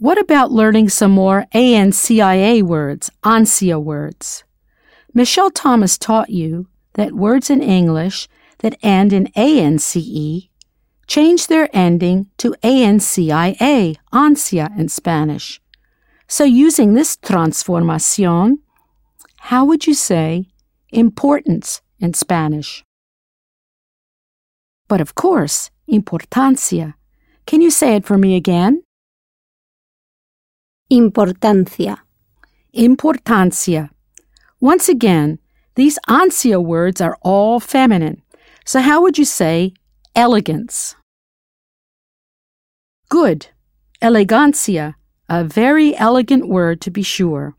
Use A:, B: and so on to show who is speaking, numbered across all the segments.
A: What about learning some more ANCIA words, ANSIA words? Michel Thomas taught you that words in English that end in ANCE change their ending to ANCIA, ANSIA in Spanish. So using this transformación, how would you say importance in Spanish? But of course, importancia. Can you say it for me again?
B: Importancia.
A: Importancia. Once again, these ansia words are all feminine. So how would you say elegance? Good. Elegancia. A very elegant word to be sure.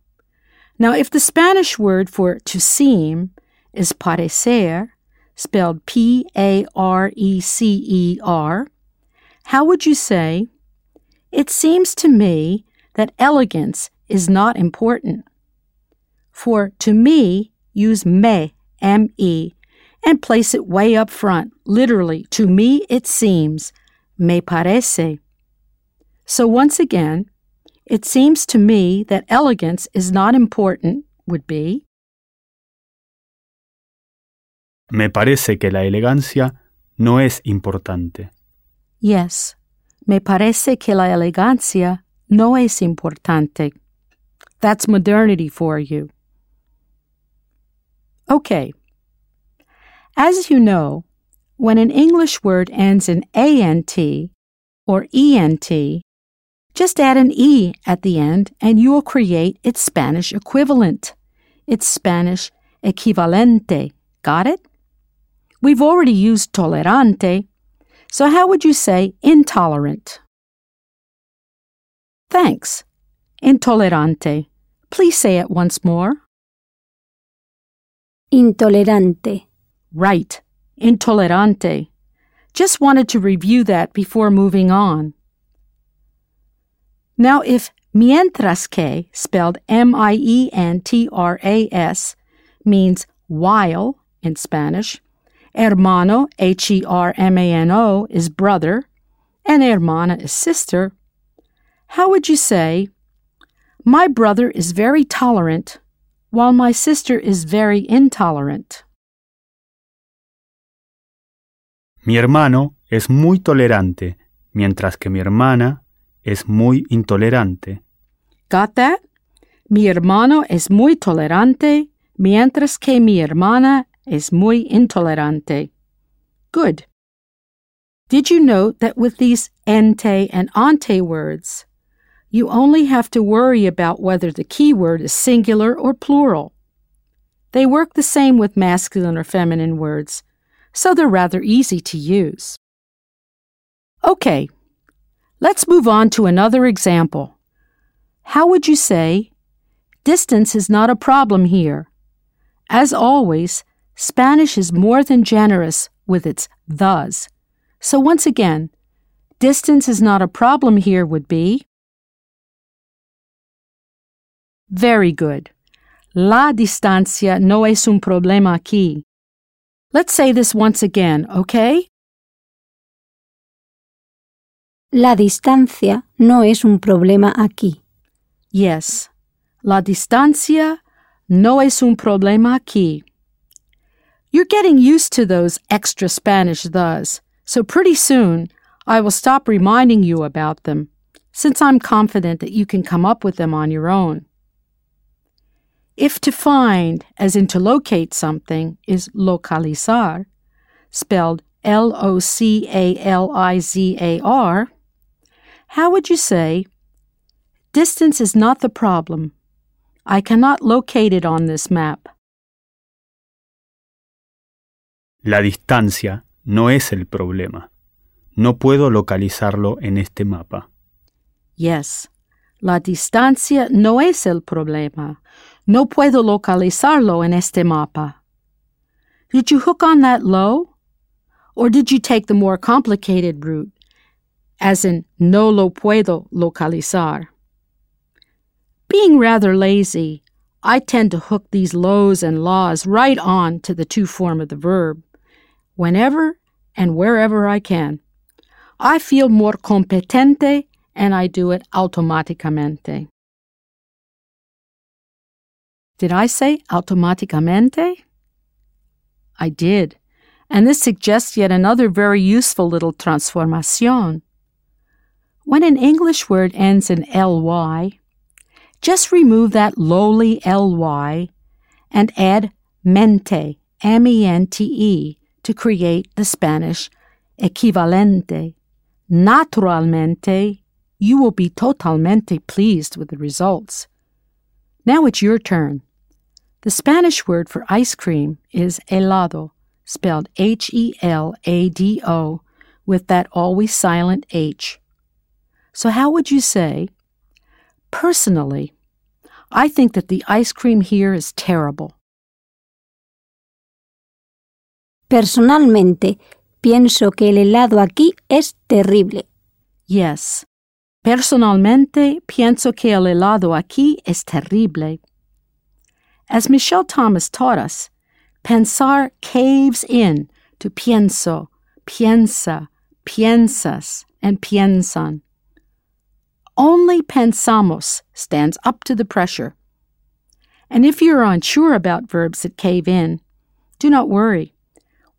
A: Now, if the Spanish word for to seem is parecer, spelled P A R E C E R, how would you say, It seems to me that elegance is not important? For to me, use me, M E, and place it way up front. Literally, to me it seems, me parece. So once again, it seems to me that elegance is not important would be
C: Me parece que la elegancia no es importante.
A: Yes, me parece que la elegancia no es importante. That's modernity for you. Okay. As you know, when an English word ends in ANT or ENT, just add an E at the end and you will create its Spanish equivalent, its Spanish equivalente. Got it? We've already used tolerante, so how would you say intolerant? Thanks. Intolerante. Please say it once more.
B: Intolerante.
A: Right. Intolerante. Just wanted to review that before moving on. Now, if mientras que, spelled M I E N T R A S, means while in Spanish, hermano, H E R M A N O, is brother, and hermana is sister, how would you say, My brother is very tolerant, while my sister is very intolerant?
C: Mi hermano es muy tolerante, mientras que mi hermana es muy intolerante.
A: Got that? Mi hermano es muy tolerante, mientras que mi hermana es muy intolerante. Good. Did you note that with these ente and ante words, you only have to worry about whether the keyword is singular or plural? They work the same with masculine or feminine words, so they're rather easy to use. Okay, let's move on to another example. How would you say, distance is not a problem here? As always, Spanish is more than generous with its thes. So once again, distance is not a problem here would be very good. La distancia no es un problema aquí. Let's say this once again, okay?
B: La distancia no es un problema aquí.
A: Yes. La distancia no es un problema aquí. You're getting used to those extra Spanish thes, so pretty soon I will stop reminding you about them, since I'm confident that you can come up with them on your own. If to find, as in to locate something, is localizar, spelled L O C A L I Z A R, how would you say, Distance is not the problem. I cannot locate it on this map.
C: La distancia no es el problema. No puedo localizarlo en este mapa.
A: Yes, la distancia no es el problema. No puedo localizarlo en este mapa. Did you hook on that low? Or did you take the more complicated route, as in no lo puedo localizar? Being rather lazy, I tend to hook these lows and laws right on to the to form of the verb, whenever and wherever I can. I feel more competente and I do it automáticamente. Did I say automáticamente? I did, and this suggests yet another very useful little transformación. When an English word ends in ly, just remove that lowly ly and add mente, M E N T E, to create the Spanish equivalente. Naturalmente, you will be totalmente pleased with the results. Now it's your turn. The Spanish word for ice cream is helado, spelled H E L A D O, with that always silent H. So, how would you say, personally, I think that the ice cream here is terrible?
B: Personalmente, pienso que el helado aquí es terrible.
A: Yes. Personalmente, pienso que el helado aquí es terrible. As Michel Thomas taught us, pensar caves in to pienso, piensa, piensas, and piensan. Only pensamos stands up to the pressure. And if you're unsure about verbs that cave in, do not worry.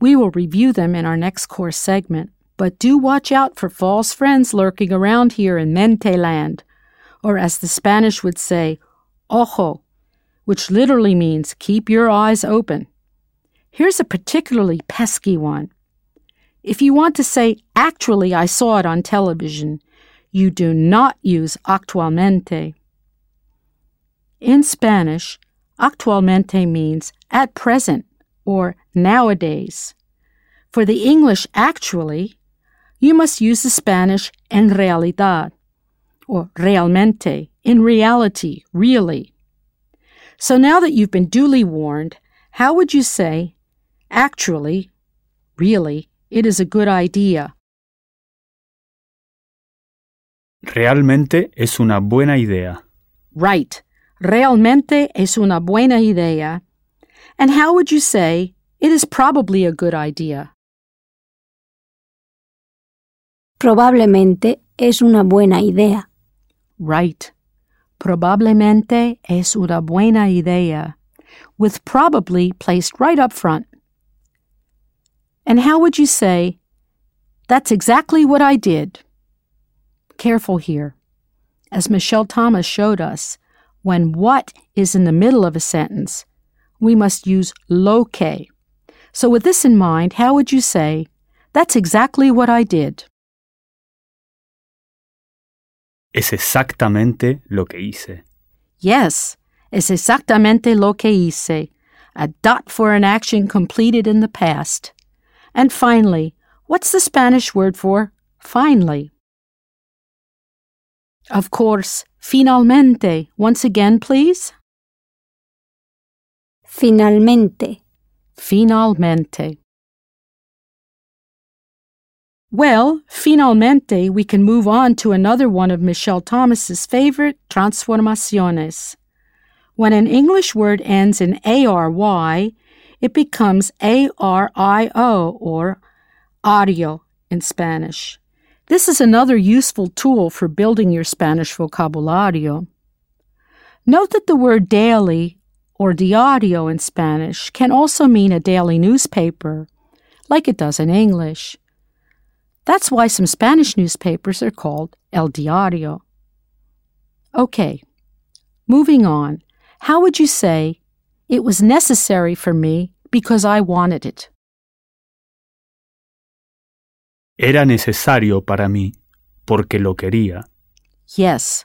A: We will review them in our next course segment, but do watch out for false friends lurking around here in mente land, or as the Spanish would say, ojo, which literally means keep your eyes open. Here's a particularly pesky one. If you want to say, actually, I saw it on television, you do not use actualmente. In Spanish, actualmente means at present or nowadays. For the English actually, you must use the Spanish en realidad or realmente, in reality, really. So now that you've been duly warned, how would you say, actually, really, it is a good idea?
C: Realmente es una buena idea.
A: Right. Realmente es una buena idea. And how would you say, it is probably a good idea?
B: Probablemente es una buena idea.
A: Right. Probablemente es una buena idea, with probably placed right up front. And how would you say, that's exactly what I did? Careful here. As Michel Thomas showed us, when what is in the middle of a sentence, we must use loque. So, with this in mind, how would you say, That's exactly what I did?
C: Es exactamente lo que hice.
A: Yes, es exactamente lo que hice. A dot for an action completed in the past. And finally, what's the Spanish word for finally? Of course, finalmente. Once again, please.
B: Finalmente.
A: Finalmente. Well, finalmente, we can move on to another one of Michel Thomas's favorite transformaciones. When an English word ends in ARY, it becomes ARIO or audio in Spanish. This is another useful tool for building your Spanish vocabulario. Note that the word daily or diario in Spanish can also mean a daily newspaper, like it does in English. That's why some Spanish newspapers are called El Diario. Okay, moving on. How would you say, it was necessary for me because I wanted it?
C: Era necesario para mí porque lo quería.
A: Yes,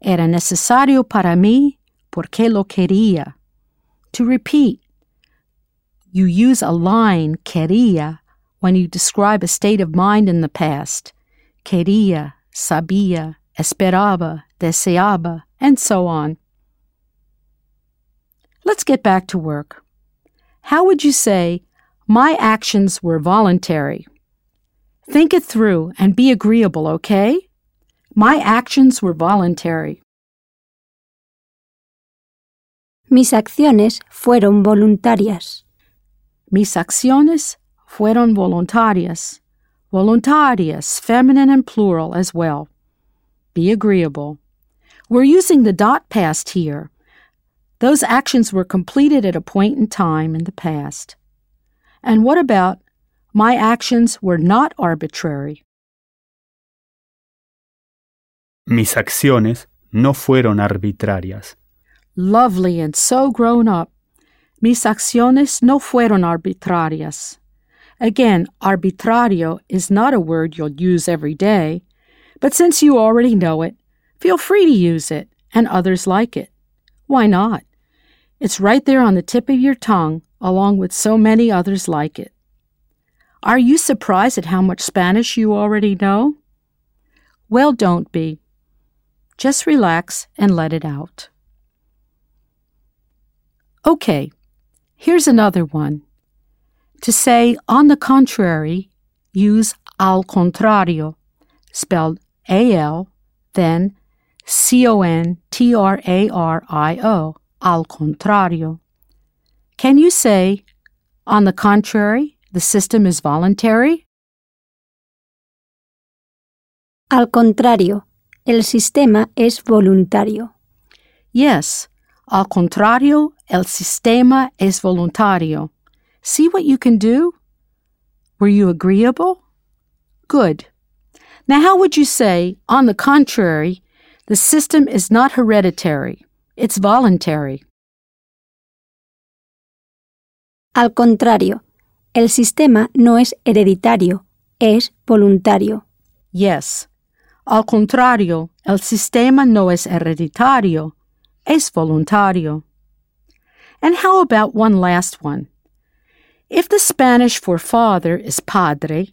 A: era necesario para mí porque lo quería. To repeat, you use a line, quería, when you describe a state of mind in the past. Quería, sabía, esperaba, deseaba, and so on. Let's get back to work. How would you say, my actions were voluntary? Think it through and be agreeable, okay? My actions were voluntary.
B: Mis acciones fueron voluntarias.
A: Mis acciones fueron voluntarias. Voluntarias, feminine and plural as well. be agreeable. We're using the dot past here. Those actions were completed at a point in time in the past. And what about my actions were not arbitrary?
C: Mis acciones no fueron arbitrarias.
A: Lovely and so grown up. Mis acciones no fueron arbitrarias. Again, arbitrario is not a word you'll use every day, but since you already know it, feel free to use it and others like it. Why not? It's right there on the tip of your tongue, along with so many others like it. Are you surprised at how much Spanish you already know? Well, don't be. Just relax and let it out. Okay, here's another one. To say on the contrary, use al contrario, spelled A L, then C O N T R A R I O, al contrario. Can you say, on the contrary, the system is voluntary?
B: Al contrario, el sistema es voluntario.
A: Yes, al contrario, el sistema es voluntario. See what you can do? Were you agreeable? Good. Now, how would you say, on the contrary, the system is not hereditary, it's voluntary?
B: Al contrario, el sistema no es hereditario, es voluntario.
A: Yes. Al contrario, el sistema no es hereditario, es voluntario. And how about one last one? If the Spanish for father is padre,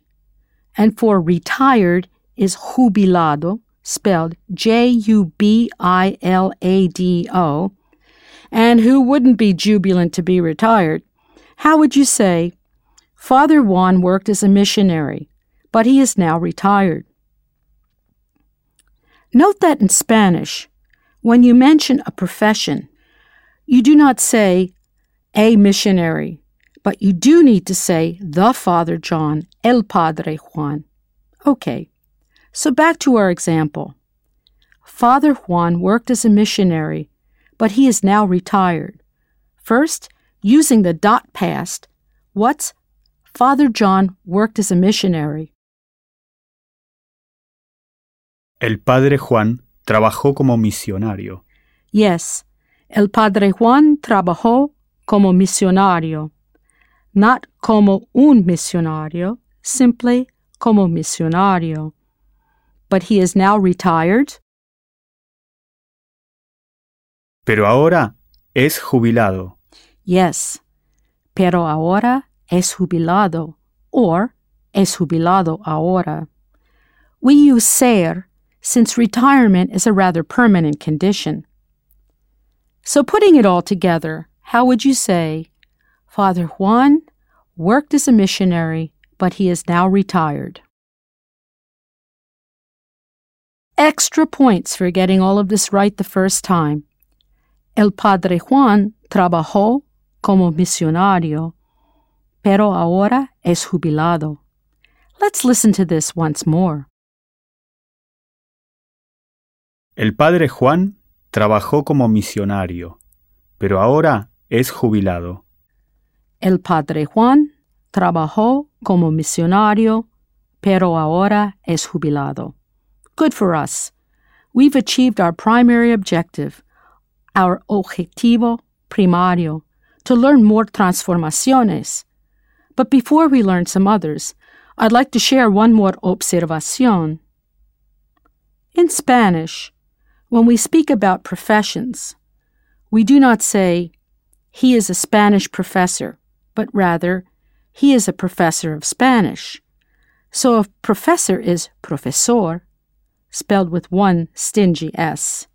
A: and for retired is jubilado, spelled J U B I L A D O, and who wouldn't be jubilant to be retired, how would you say, Father Juan worked as a missionary, but he is now retired? Note that in Spanish, when you mention a profession, you do not say a missionary but you do need to say the Father John, el Padre Juan. Okay, so back to our example. Father Juan worked as a missionary, but he is now retired. First, using the dot past, what's Father John worked as a missionary?
C: El Padre Juan trabajó como misionario.
A: Yes, el Padre Juan trabajó como misionario not como un misionario, simply como misionario. But he is now retired.
C: Pero ahora es jubilado.
A: Yes, pero ahora es jubilado, or es jubilado ahora. We use ser since retirement is a rather permanent condition. So, putting it all together, how would you say Father Juan worked as a missionary, but he is now retired. Extra points for getting all of this right the first time. El Padre Juan trabajó como misionario, pero ahora es jubilado. Let's listen to this once more.
C: El Padre Juan trabajó como misionario, pero ahora es jubilado.
A: El Padre Juan trabajó como misionario, pero ahora es jubilado. Good for us. We've achieved our primary objective, our objetivo primario, to learn more transformaciones. But before we learn some others, I'd like to share one more observación. In Spanish, when we speak about professions, we do not say, he is a Spanish professor but rather, he is a professor of Spanish. So if professor is profesor, spelled with one stingy S,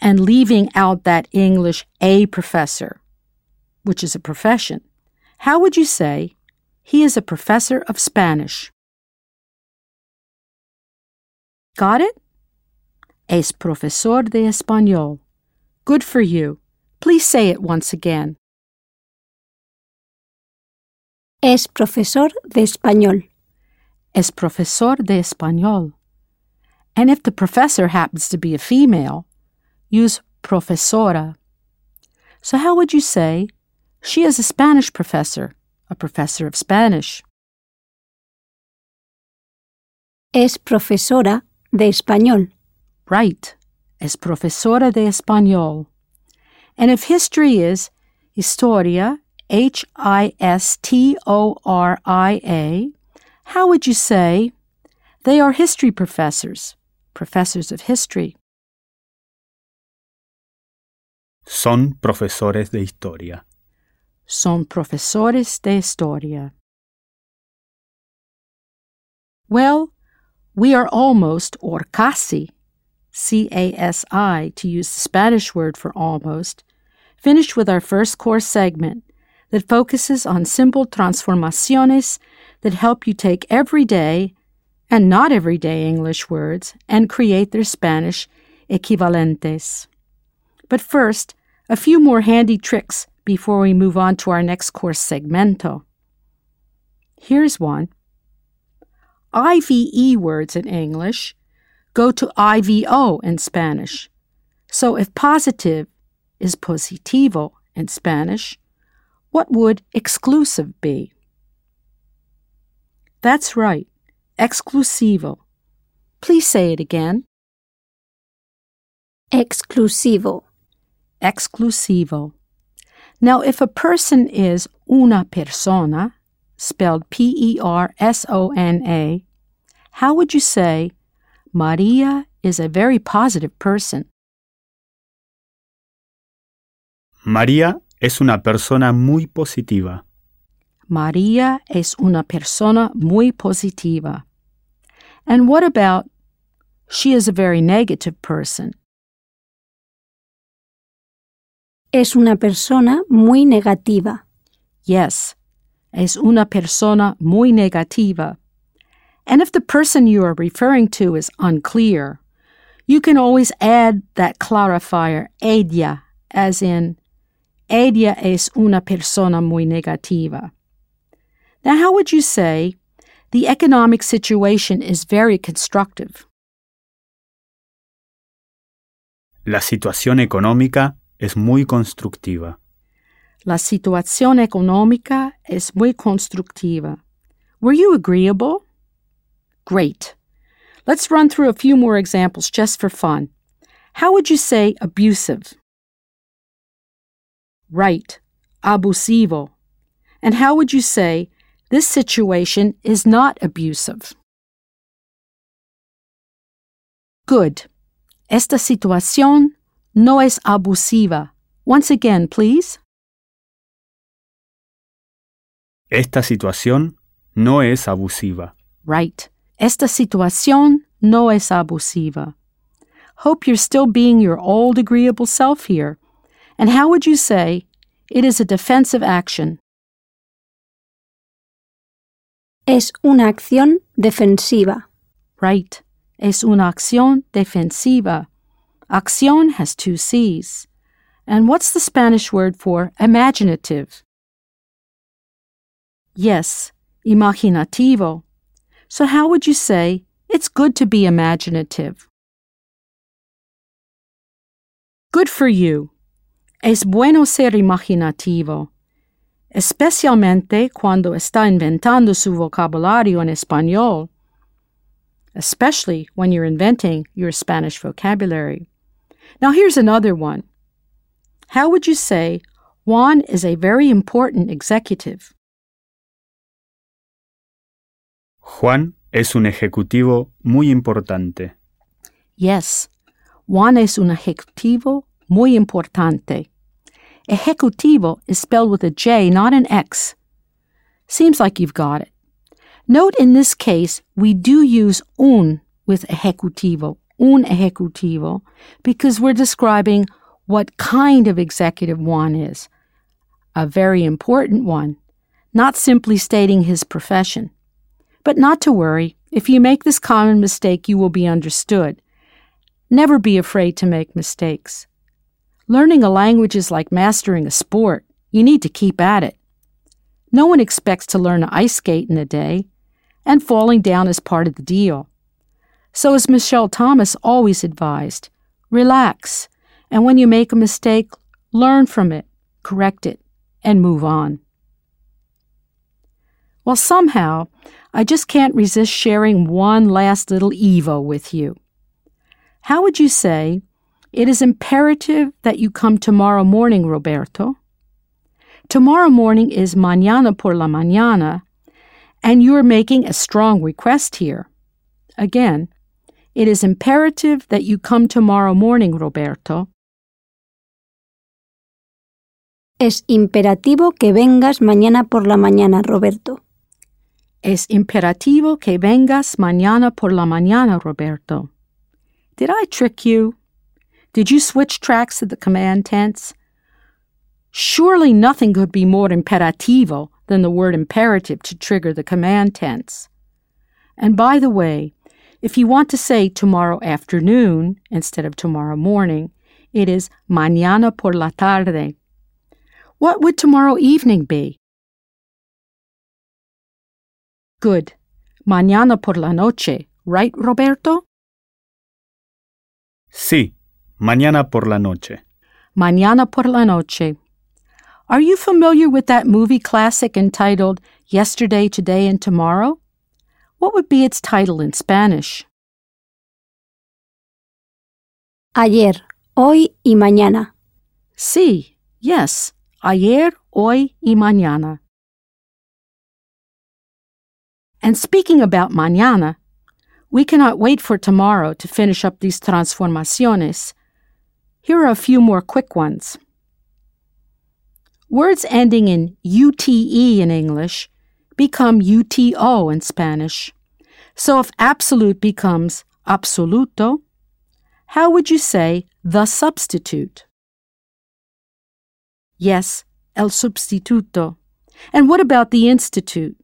A: and leaving out that English a professor, which is a profession, how would you say he is a professor of Spanish? Got it? Es profesor de español. Good for you. Please say it once again.
B: Es profesor de español.
A: Es profesor de español. And if the professor happens to be a female, use profesora. So, how would you say, she is a Spanish professor, a professor of Spanish?
B: Es profesora de español.
A: Right, es profesora de español. And if history is historia, H I S T O R I A, how would you say they are history professors, professors of history?
C: Son profesores de historia.
A: Son profesores de historia. Well, we are almost, or casi, C A S I, to use the Spanish word for almost, finished with our first course segment that focuses on simple transformaciones that help you take everyday and not everyday English words and create their Spanish equivalentes. But first, a few more handy tricks before we move on to our next course segmento. Here's one. IVE words in English go to IVO in Spanish. So if positive is positivo in Spanish, what would exclusive be? That's right, exclusivo. Please say it again.
B: Exclusivo.
A: exclusivo. Now, if a person is una persona, spelled P E R S O N A, how would you say Maria is a very positive person?
C: María es una persona muy positiva.
A: Maria es una persona muy positiva. And what about she is a very negative person?
B: Es una persona muy negativa.
A: Yes, es una persona muy negativa. And if the person you are referring to is unclear, you can always add that clarifier ella, as in, ella es una persona muy negativa. Now, how would you say the economic situation is very constructive?
C: La situación económica es muy constructiva.
A: La situación económica es muy constructiva. Were you agreeable? Great. Let's run through a few more examples just for fun. How would you say abusive? Right, abusivo. And how would you say this situation is not abusive? Good. Esta situación no es abusiva. Once again, please.
C: Esta situación no es abusiva.
A: Right. Esta situación no es abusiva. Hope you're still being your old agreeable self here. And how would you say it is a defensive action?
B: Es una acción defensiva.
A: Right. Es una acción defensiva. Acción has two C's. And what's the Spanish word for imaginative? Yes, imaginativo. So, how would you say it's good to be imaginative? Good for you. Es bueno ser imaginativo, especialmente cuando está inventando su vocabulario en español, especially when you're inventing your Spanish vocabulary. Now, here's another one. How would you say Juan is a very important executive?
C: Juan es un ejecutivo muy importante.
A: Yes, Juan es un ejecutivo muy importante. Ejecutivo is spelled with a J, not an X. Seems like you've got it. Note in this case, we do use un with ejecutivo, un ejecutivo, because we're describing what kind of executive Juan is. A very important one, not simply stating his profession. But not to worry, if you make this common mistake, you will be understood. Never be afraid to make mistakes. Learning a language is like mastering a sport. You need to keep at it. No one expects to learn to ice skate in a day, and falling down is part of the deal. So, as Michel Thomas always advised, relax, and when you make a mistake, learn from it, correct it, and move on. Well, somehow, I just can't resist sharing one last little IVO with you. How would you say, it is imperative that you come tomorrow morning, Roberto? Tomorrow morning is mañana por la mañana, and you are making a strong request here. Again, it is imperative that you come tomorrow morning, Roberto.
B: Es imperativo que vengas mañana por la mañana, Roberto.
A: Es imperativo que vengas mañana por la mañana, Roberto. Did I trick you? Did you switch tracks to the command tense? Surely nothing could be more imperativo than the word imperative to trigger the command tense. And by the way, if you want to say tomorrow afternoon instead of tomorrow morning, it is mañana por la tarde. What would tomorrow evening be? Good. Mañana por la noche, right, Roberto?
C: Sí, mañana por la noche.
A: Mañana por la noche. Are you familiar with that movie classic entitled Yesterday, Today, and Tomorrow? What would be its title in Spanish?
B: Ayer, hoy y mañana.
A: Sí, yes. Ayer, hoy y mañana. And speaking about mañana, we cannot wait for tomorrow to finish up these transformaciones. Here are a few more quick ones. Words ending in UTE in English become UTO in Spanish. So if absolute becomes absoluto, how would you say the substitute? Yes, el substituto. And what about the institute?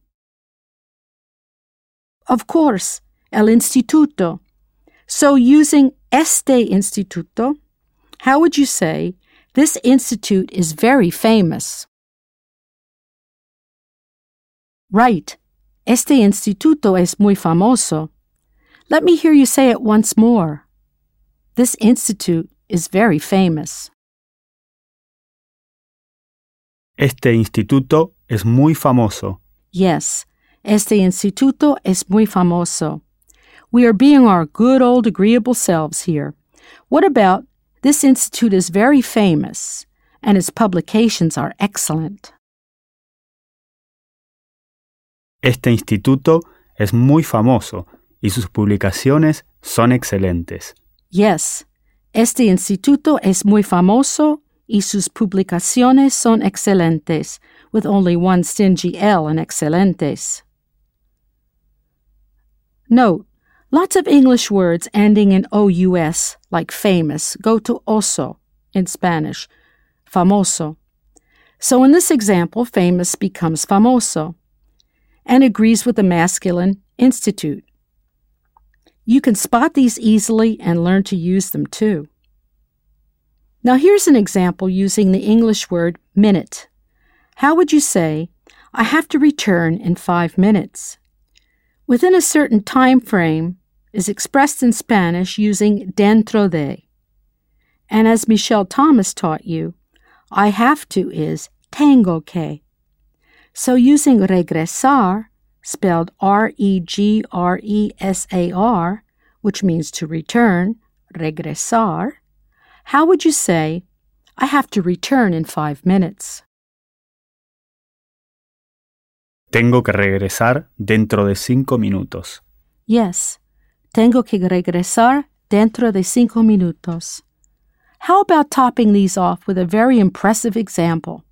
A: Of course, el instituto. So using este instituto, how would you say this institute is very famous? Right. Este instituto es muy famoso. Let me hear you say it once more. This institute is very famous.
C: Este instituto es muy famoso.
A: Yes, este instituto es muy famoso. We are being our good old agreeable selves here. What about this institute is very famous and its publications are excellent?
C: Este instituto es muy famoso y sus publicaciones son excelentes.
A: Yes, este instituto es muy famoso y sus publicaciones son excelentes, with only one stingy L in excelentes. Note, lots of English words ending in OUS, like famous, go to oso in Spanish, famoso. So in this example, famous becomes famoso and agrees with the masculine institute. You can spot these easily and learn to use them too. Now, here's an example using the English word minute. How would you say, I have to return in five minutes? Within a certain time frame is expressed in Spanish using dentro de. And as Michel Thomas taught you, I have to is tengo que. So using regresar, spelled R E G R E S A R, which means to return, regresar, how would you say, I have to return in five minutes?
C: Tengo que regresar dentro de cinco minutos.
A: Yes, tengo que regresar dentro de cinco minutos. How about topping these off with a very impressive example?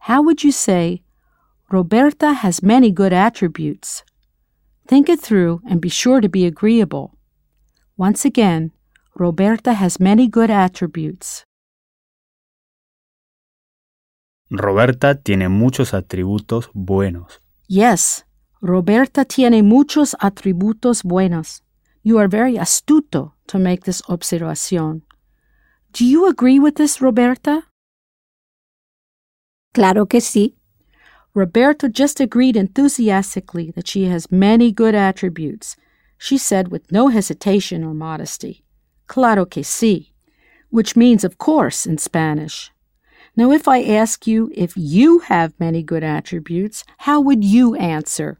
A: How would you say, Roberta has many good attributes? Think it through and be sure to be agreeable. Once again, Roberta has many good attributes.
C: Roberta tiene muchos atributos buenos.
A: Yes, Roberta tiene muchos atributos buenos. You are very astuto to make this observación. Do you agree with this, Roberta?
B: Claro que sí.
A: Roberta just agreed enthusiastically that she has many good attributes. she said with no hesitation or modesty. Claro que sí, which means of course in Spanish. Now, if I ask you if you have many good attributes, how would you answer?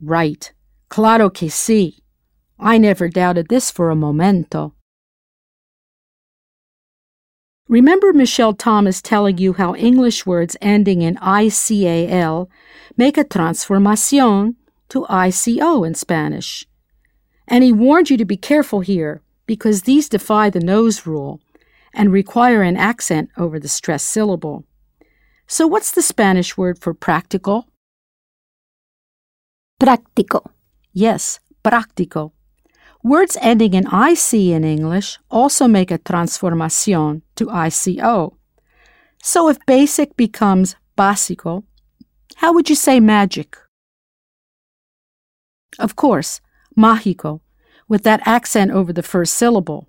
A: Right. Claro que sí. I never doubted this for a momento. Remember Michel Thomas telling you how English words ending in ICAL make a transformación to ICO in Spanish. And he warned you to be careful here because these defy the nose rule and require an accent over the stressed syllable. So, what's the Spanish word for practical?
B: Práctico.
A: Yes, práctico. Words ending in IC in English also make a transformación to ICO. So, if basic becomes básico, how would you say magic? Of course, mágico, with that accent over the first syllable.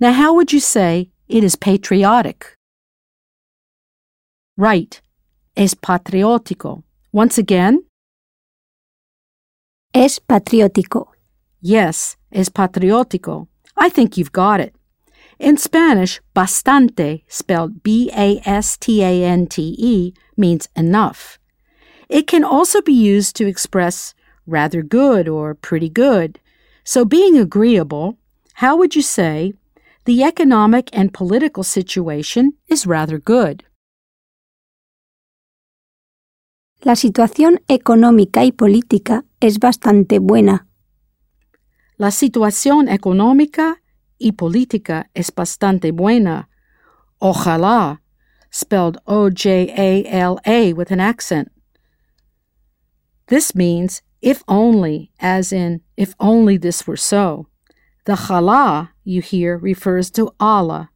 A: Now, how would you say it is patriotic? Right, es patriótico. Once again,
B: Es patriótico.
A: yes, es patriótico. I think you've got it. In Spanish, bastante, spelled B A S T A N T E, means enough. It can also be used to express rather good or pretty good. So, being agreeable, how would you say the economic and political situation is rather good?
B: La situación económica y política es bastante buena.
A: La situación económica y política es bastante buena. Ojalá, spelled O J A L A with an accent. This means if only, as in if only this were so. The chala you hear refers to Allah,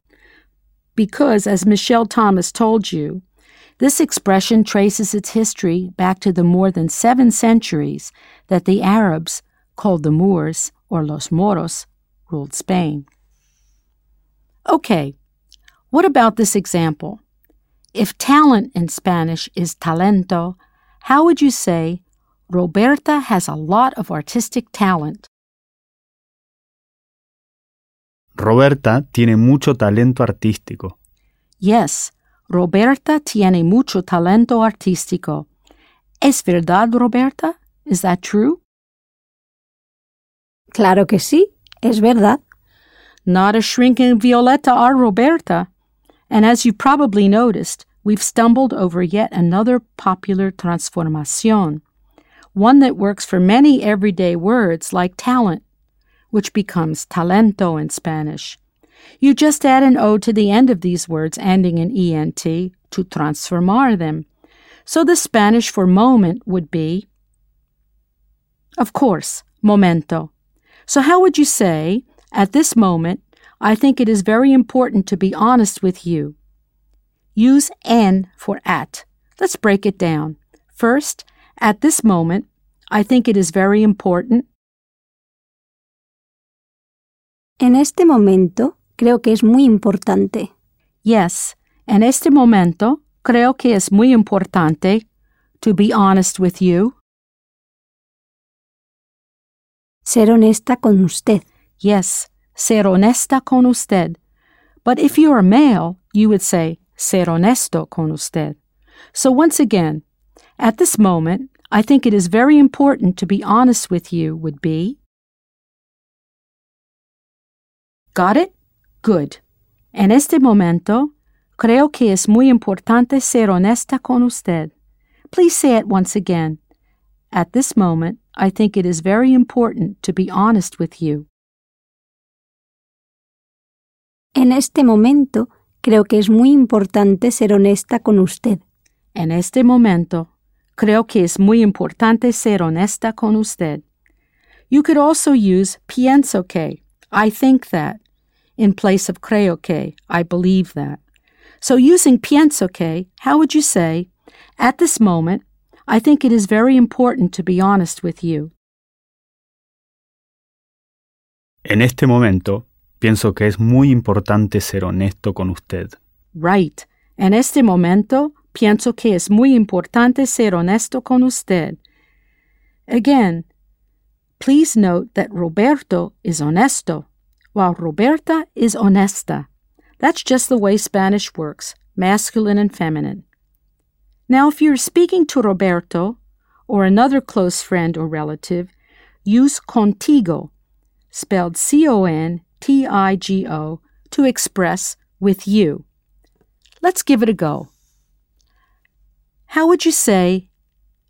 A: because, as Michel Thomas told you, this expression traces its history back to the more than seven centuries that the Arabs, called the Moors or Los Moros, ruled Spain. Okay, what about this example? If talent in Spanish is talento, how would you say Roberta has a lot of artistic talent?
C: Roberta tiene mucho talento artístico.
A: Yes, Roberta tiene mucho talento artístico. ¿Es verdad, Roberta? Is that true?
B: Claro que sí, es verdad.
A: Not a shrinking Violetta our Roberta. And as you probably noticed, we've stumbled over yet another popular transformación, one that works for many everyday words like talent, which becomes talento in Spanish. You just add an O to the end of these words ending in ENT to transformar them. So the Spanish for moment would be, of course, momento. So how would you say, at this moment, I think it is very important to be honest with you? Use en for at. Let's break it down. First, at this moment, I think it is very important.
B: En este momento creo que es muy importante.
A: Yes, en este momento, creo que es muy importante to be honest with you.
B: Ser honesta con usted.
A: Yes, ser honesta con usted. But if you're male, you would say ser honesto con usted. So once again, at this moment, I think it is very important to be honest with you would be. Got it? Good. En este momento, creo que es muy importante ser honesta con usted. Please say it once again. At this moment, I think it is very important to be honest with you.
B: En este momento creo que es muy importante ser honesta con usted.
A: En este momento, creo que es muy importante ser honesta con usted. You could also use pienso que, I think that, in place of creo que, I believe that. So using pienso que, how would you say, at this moment, I think it is very important to be honest with you.
C: En este momento, pienso que es muy importante ser honesto con usted.
A: Right. En este momento, pienso que es muy importante ser honesto con usted. Again, Please note that Roberto is honesto, while Roberta is honesta. That's just the way Spanish works, masculine and feminine. Now, if you're speaking to Roberto or another close friend or relative, use contigo, spelled C O N T I G O, to express with you. Let's give it a go. How would you say,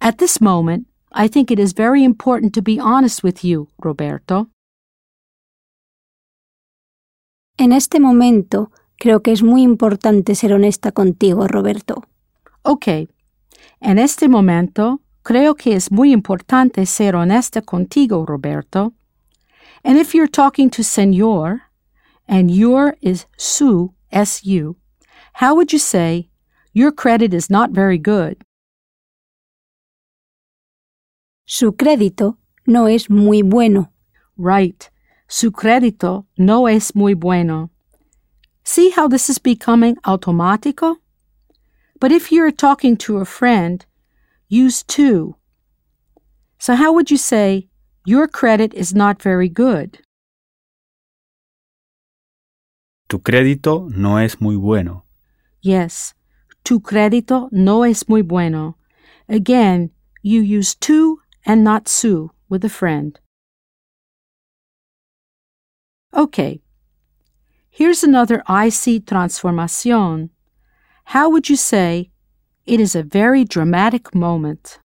A: At this moment, I think it is very important to be honest with you, Roberto?
B: En este momento, creo que es muy importante ser honesta contigo, Roberto.
A: Ok. En este momento, creo que es muy importante ser honesta contigo, Roberto. And if you're talking to Senor, and your is su, S-U, how would you say, your credit is not very good?
B: Su crédito no es muy bueno.
A: Right. Su crédito no es muy bueno. See how this is becoming automático? But if you're talking to a friend, use to. So how would you say, your credit is not very good?
C: Tu crédito no es muy bueno.
A: Yes, tu crédito no es muy bueno. Again, you use to and not su with a friend. Okay, here's another I see transformación. How would you say, it is a very dramatic moment?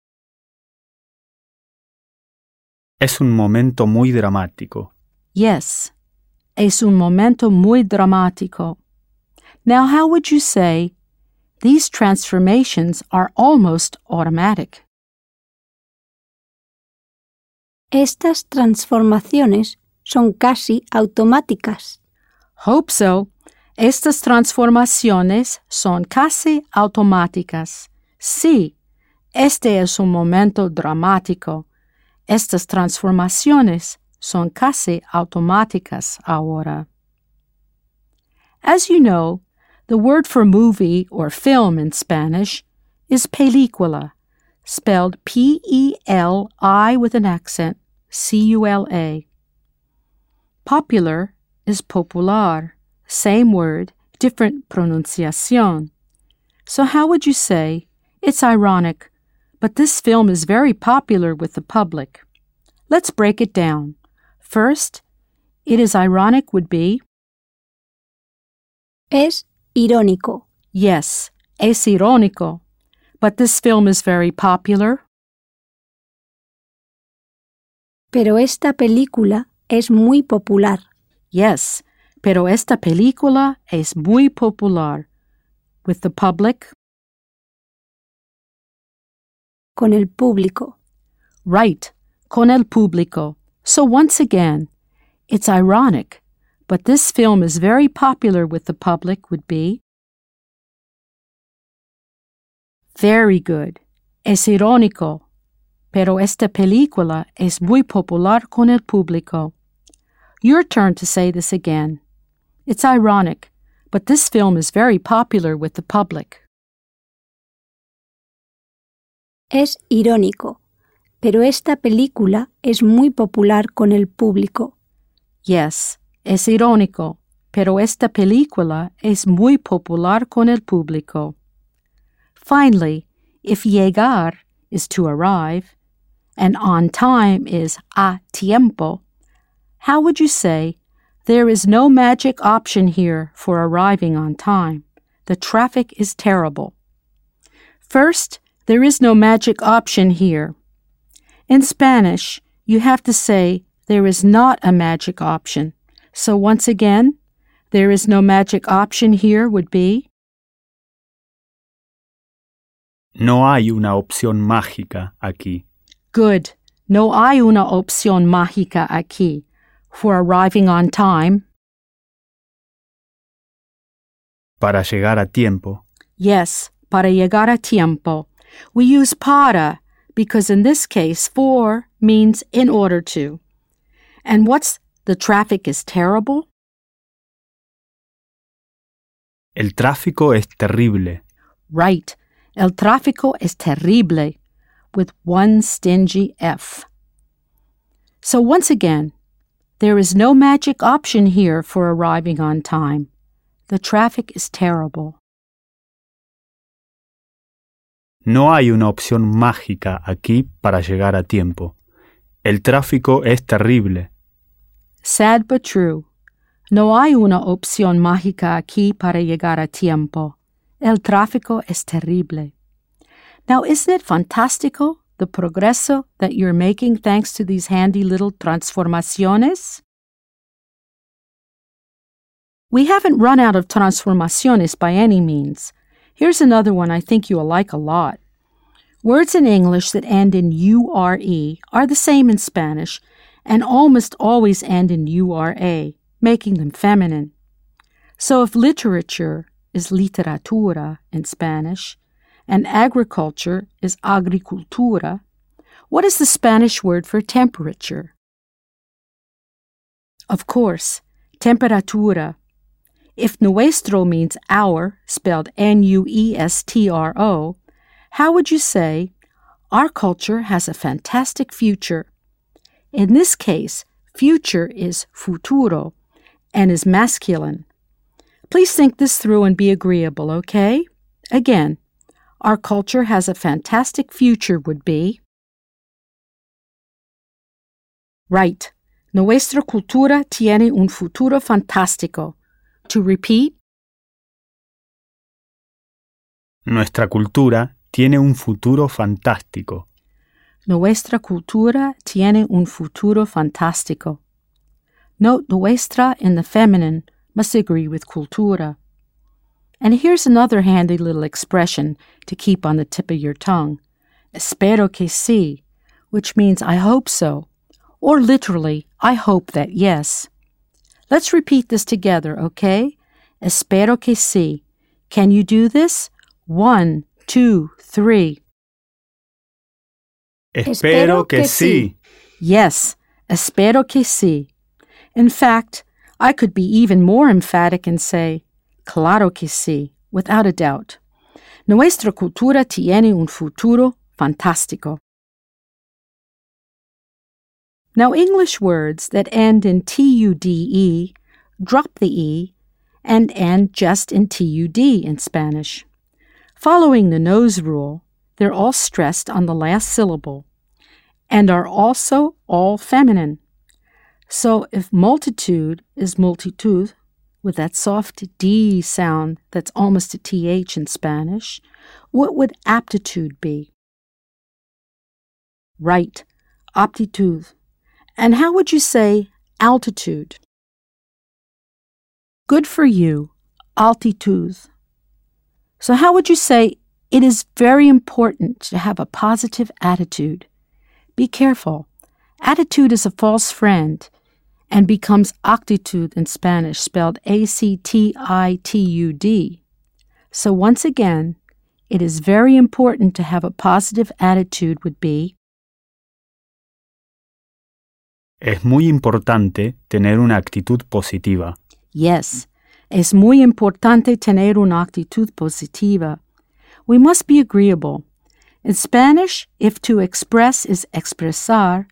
C: Es un momento muy dramático.
A: Yes, es un momento muy dramático. Now, how would you say, these transformations are almost automatic?
B: Estas transformaciones son casi automáticas.
A: Hope so. Estas transformaciones son casi automáticas. Sí, este es un momento dramático. Estas transformaciones son casi automáticas ahora. As you know, the word for movie or film in Spanish is película, spelled P E L I with an accent, C U L A. Popular is popular, same word, different pronunciation. So, how would you say, it's ironic, but this film is very popular with the public? Let's break it down. First, it is ironic would be
B: Es irónico.
A: yes, es irónico, but this film is very popular.
B: Pero esta película es muy popular.
A: Yes, pero esta película es muy popular with the public.
B: Con el público.
A: Right, con el público. So once again, it's ironic, but this film is very popular with the public would be Very good. Es irónico, pero esta película es muy popular con el público. Your turn to say this again. It's ironic, but this film is very popular with the public.
B: Es irónico. Pero esta película es muy popular con el público.
A: Yes, es irónico, pero esta película es muy popular con el público. Finally, if llegar is to arrive, and on time is a tiempo, how would you say, there is no magic option here for arriving on time? The traffic is terrible. First, there is no magic option here. In Spanish, you have to say there is not a magic option. So once again, there is no magic option here would be
C: No hay una opción mágica aquí.
A: good. No hay una opción mágica aquí for arriving on time.
C: Para llegar a tiempo.
A: Yes, para llegar a tiempo. We use para because in this case, for means in order to. And what's the traffic is terrible?
C: El tráfico es terrible.
A: Right. El tráfico es terrible with one stingy F. So once again, there is no magic option here for arriving on time. The traffic is terrible.
C: No hay una opción mágica aquí para llegar a tiempo. El tráfico es terrible.
A: Sad but true. No hay una opción mágica aquí para llegar a tiempo. El tráfico es terrible. Now, isn't it fantástico the progreso that you're making thanks to these handy little transformaciones? We haven't run out of transformaciones by any means. Here's another one I think you'll like a lot. Words in English that end in URE are the same in Spanish and almost always end in URA, making them feminine. So if literature is literatura in Spanish and agriculture is agricultura, what is the Spanish word for temperature? Of course, temperatura if nuestro means our, spelled N U E S T R O, how would you say, Our culture has a fantastic future? In this case, future is futuro and is masculine. Please think this through and be agreeable, okay? Again, our culture has a fantastic future would be. Right. Nuestra cultura tiene un futuro fantástico. To repeat,
C: Nuestra cultura tiene un futuro fantástico.
A: nuestra cultura tiene un futuro fantástico. Note nuestra in the feminine must agree with cultura. And here's another handy little expression to keep on the tip of your tongue. Espero que sí, which means I hope so, or literally, I hope that yes. Let's repeat this together, okay? Espero que sí. Can you do this? One, two, three.
B: Espero que sí.
A: Yes, espero que sí. In fact, I could be even more emphatic and say, claro que sí, without a doubt. Nuestra cultura tiene un futuro fantástico. Now, English words that end in tude drop the e and end just in tud in Spanish. Following the nose rule, they're all stressed on the last syllable and are also all feminine. So if multitude is multitud, with that soft D sound that's almost a TH in Spanish, what would aptitude be? Right, aptitude. And how would you say altitude? Good for you, altitude. So, how would you say it is very important to have a positive attitude? Be careful. Attitude is a false friend and becomes actitud in Spanish, spelled A C T I T U D. So, once again, it is very important to have a positive attitude, would be
C: Es muy importante tener una actitud positiva.
A: Yes, es muy importante tener una actitud positiva. We must be agreeable. In Spanish, if to express is expresar,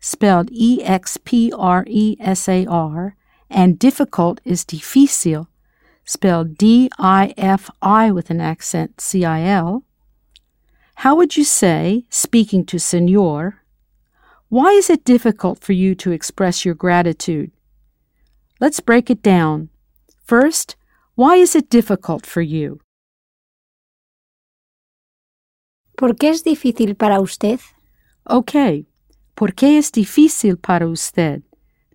A: spelled E X P R E S A R, and difficult is difícil, spelled D I F I with an accent C I L, how would you say, speaking to Senor, why is it difficult for you to express your gratitude? Let's break it down. First, why is it difficult for you?
B: ¿Por qué es difícil para usted?
A: Okay. ¿Por qué es difícil para usted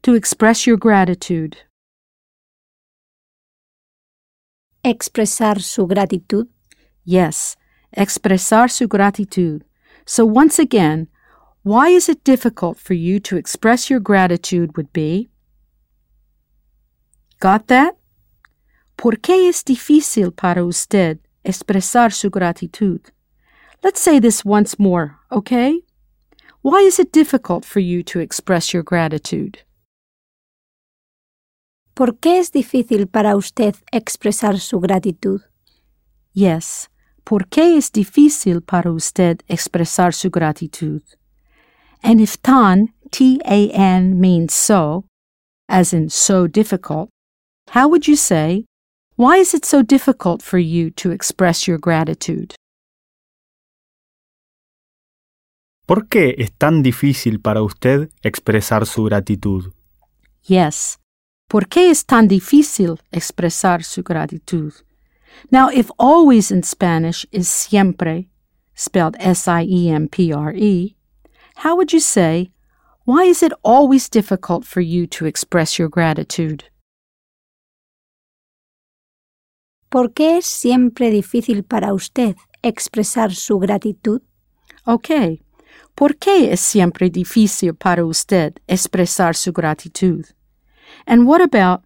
A: to express your gratitude?
B: Expresar su gratitud.
A: Yes, expresar su gratitud. So once again, why is it difficult for you to express your gratitude would be Got that? ¿Por qué es difícil para usted expresar su gratitud? Let's say this once more, okay? Why is it difficult for you to express your gratitude?
B: ¿Por qué es difícil para usted expresar su gratitud?
A: Yes, ¿por qué es difícil para usted expresar su gratitud? And if tan, T A N, means so, as in so difficult, how would you say, Why is it so difficult for you to express your gratitude?
C: ¿Por qué es tan difícil para usted expresar su gratitud?
A: Yes. ¿Por qué es tan difícil expresar su gratitud? Now, if always in Spanish is siempre, spelled S I E M P R E, how would you say, Why is it always difficult for you to express your gratitude?
B: ¿Por qué es siempre difícil para usted expresar su gratitud?
A: Ok. ¿Por qué es siempre difícil para usted expresar su gratitud? And what about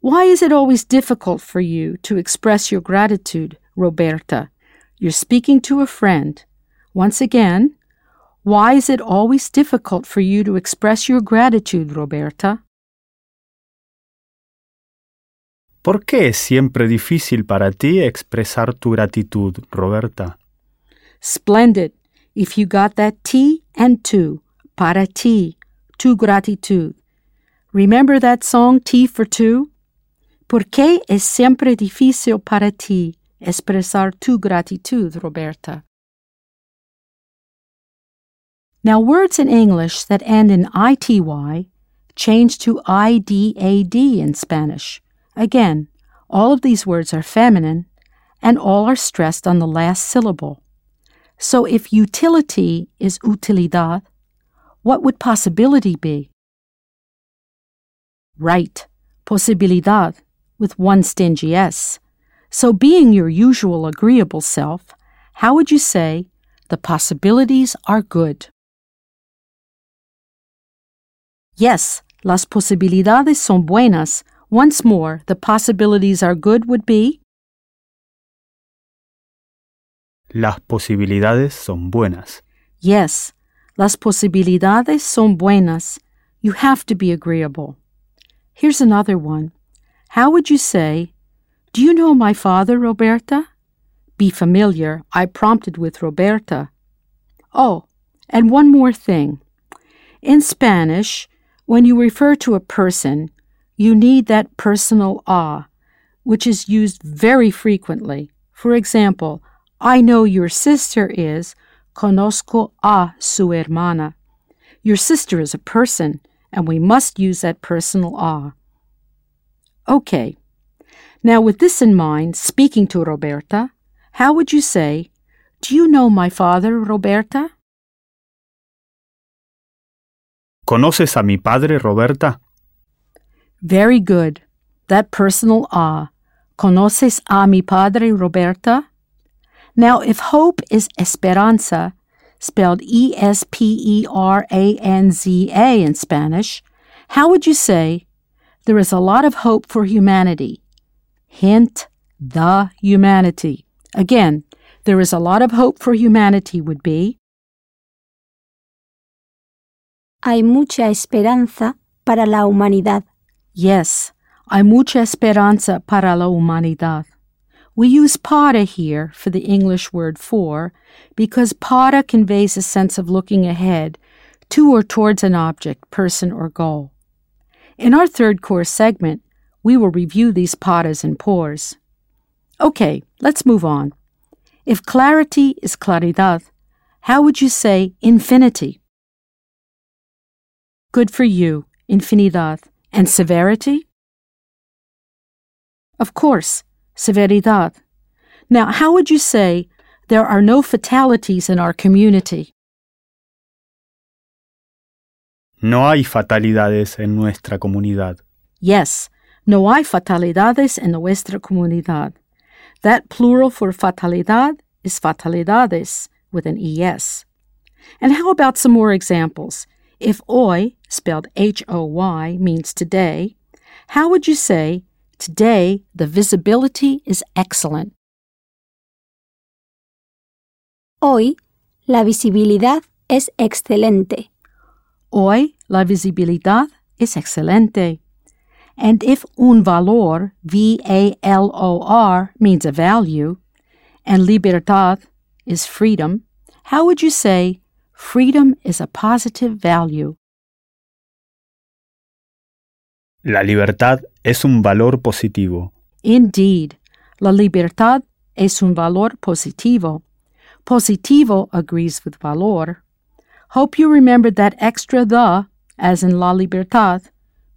A: why is it always difficult for you to express your gratitude, Roberta? You're speaking to a friend. Once again, why is it always difficult for you to express your gratitude, Roberta?
C: ¿Por qué es siempre difícil para ti expresar tu gratitud, Roberta?
A: Splendid. If you got that T and two, para ti, tu gratitud. Remember that song Tea for Two? ¿Por qué es siempre difícil para ti expresar tu gratitud, Roberta? Now, words in English that end in ity change to idad in Spanish. Again, all of these words are feminine and all are stressed on the last syllable. So if utility is utilidad, what would possibility be? Right, posibilidad, with one stingy S. So being your usual agreeable self, how would you say the possibilities are good? Yes, las posibilidades son buenas. Once more, the possibilities are good would be
C: Las posibilidades son buenas.
A: Yes, las posibilidades son buenas. You have to be agreeable. Here's another one. How would you say, Do you know my father, Roberta? Be familiar, I prompted with Roberta. Oh, and one more thing. In Spanish, when you refer to a person, you need that personal a, which is used very frequently. For example, I know your sister is, conozco a su hermana. Your sister is a person, and we must use that personal a. Okay. Now, with this in mind, speaking to Roberta, how would you say, Do you know my father, Roberta?
C: ¿Conoces a mi padre, Roberta?
A: Very good. That personal a. ¿Conoces a mi padre, Roberta? Now, if hope is esperanza, spelled E S P E R A N Z A in Spanish, how would you say, There is a lot of hope for humanity? Hint, the humanity. Again, there is a lot of hope for humanity would be
B: Hay mucha esperanza para la humanidad.
A: Yes, hay mucha esperanza para la humanidad. We use para here for the English word for because para conveys a sense of looking ahead to or towards an object, person, or goal. In our third course segment, we will review these paras and pores. Okay, let's move on. If clarity is claridad, how would you say infinity? Good for you, infinidad. And severity? Of course, severidad. Now, how would you say there are no fatalities in our community?
C: No hay fatalidades en nuestra comunidad.
A: Yes, no hay fatalidades en nuestra comunidad. That plural for fatalidad is fatalidades with an ES. And how about some more examples? If hoy, spelled H O Y, means today, how would you say, today the visibility is excellent?
B: Hoy, la visibilidad es excelente.
A: Hoy la visibilidad es excelente. And if un valor, V A L O R, means a value, and libertad is freedom, how would you say freedom is a positive value.
C: La libertad es un valor positivo.
A: Indeed, la libertad es un valor positivo. Positivo agrees with valor. Hope you remembered that extra the, as in la libertad.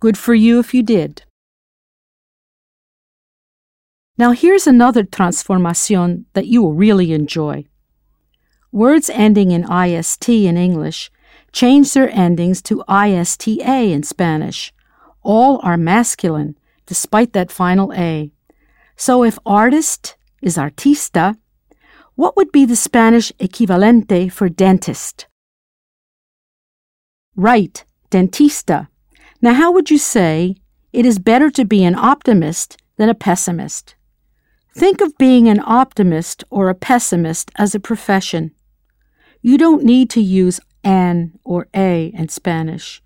A: Good for you if you did. Now here's another transformación that you will really enjoy. Words ending in IST in English change their endings to ISTA in Spanish. All are masculine, despite that final A. So if artist is artista, what would be the Spanish equivalente for dentist? Right, dentista. Now, how would you say it is better to be an optimist than a pessimist? Think of being an optimist or a pessimist as a profession. You don't need to use an or a in Spanish,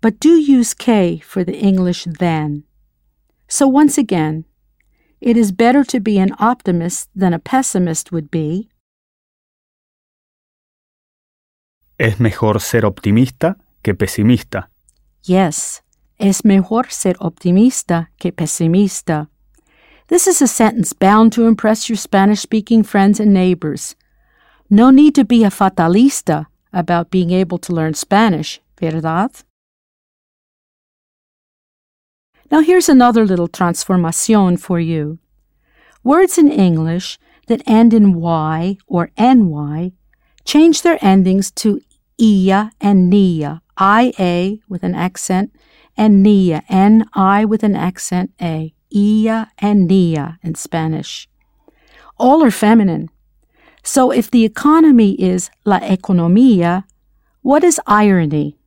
A: but do use K for the English than. So once again, it is better to be an optimist than a pessimist would be.
C: Es mejor ser optimista que pesimista.
A: Yes, es mejor ser optimista que pesimista. This is a sentence bound to impress your Spanish speaking friends and neighbors. No need to be a fatalista about being able to learn Spanish, ¿verdad? Now here's another little transformación for you. Words in English that end in Y or NY change their endings to ia and nia, ia with an accent, and nia, ni with an accent a, ia and nia in Spanish. All are feminine. So if the economy is la economía, what is irony?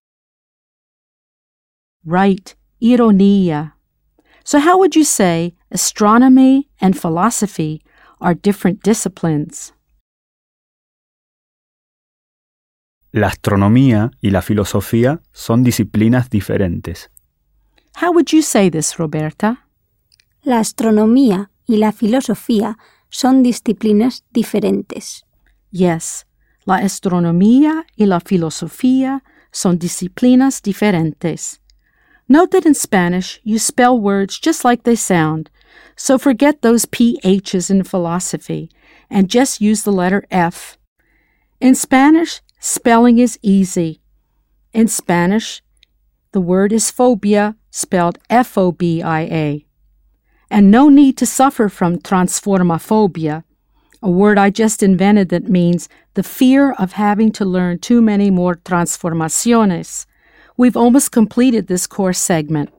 A: Right, ironía. So how would you say astronomy and philosophy are different disciplines?
C: La astronomía y la filosofía son disciplinas diferentes.
A: How would you say this, Roberta?
B: La astronomía y la filosofía son disciplinas diferentes.
A: Yes, la astronomía y la filosofía son disciplinas diferentes. Note that in Spanish you spell words just like they sound, so forget those PHs in philosophy and just use the letter F. In Spanish, spelling is easy. In Spanish, the word is phobia, spelled F O B I A. And no need to suffer from transformaphobia, a word I just invented that means the fear of having to learn too many more transformaciones. We've almost completed this course segment.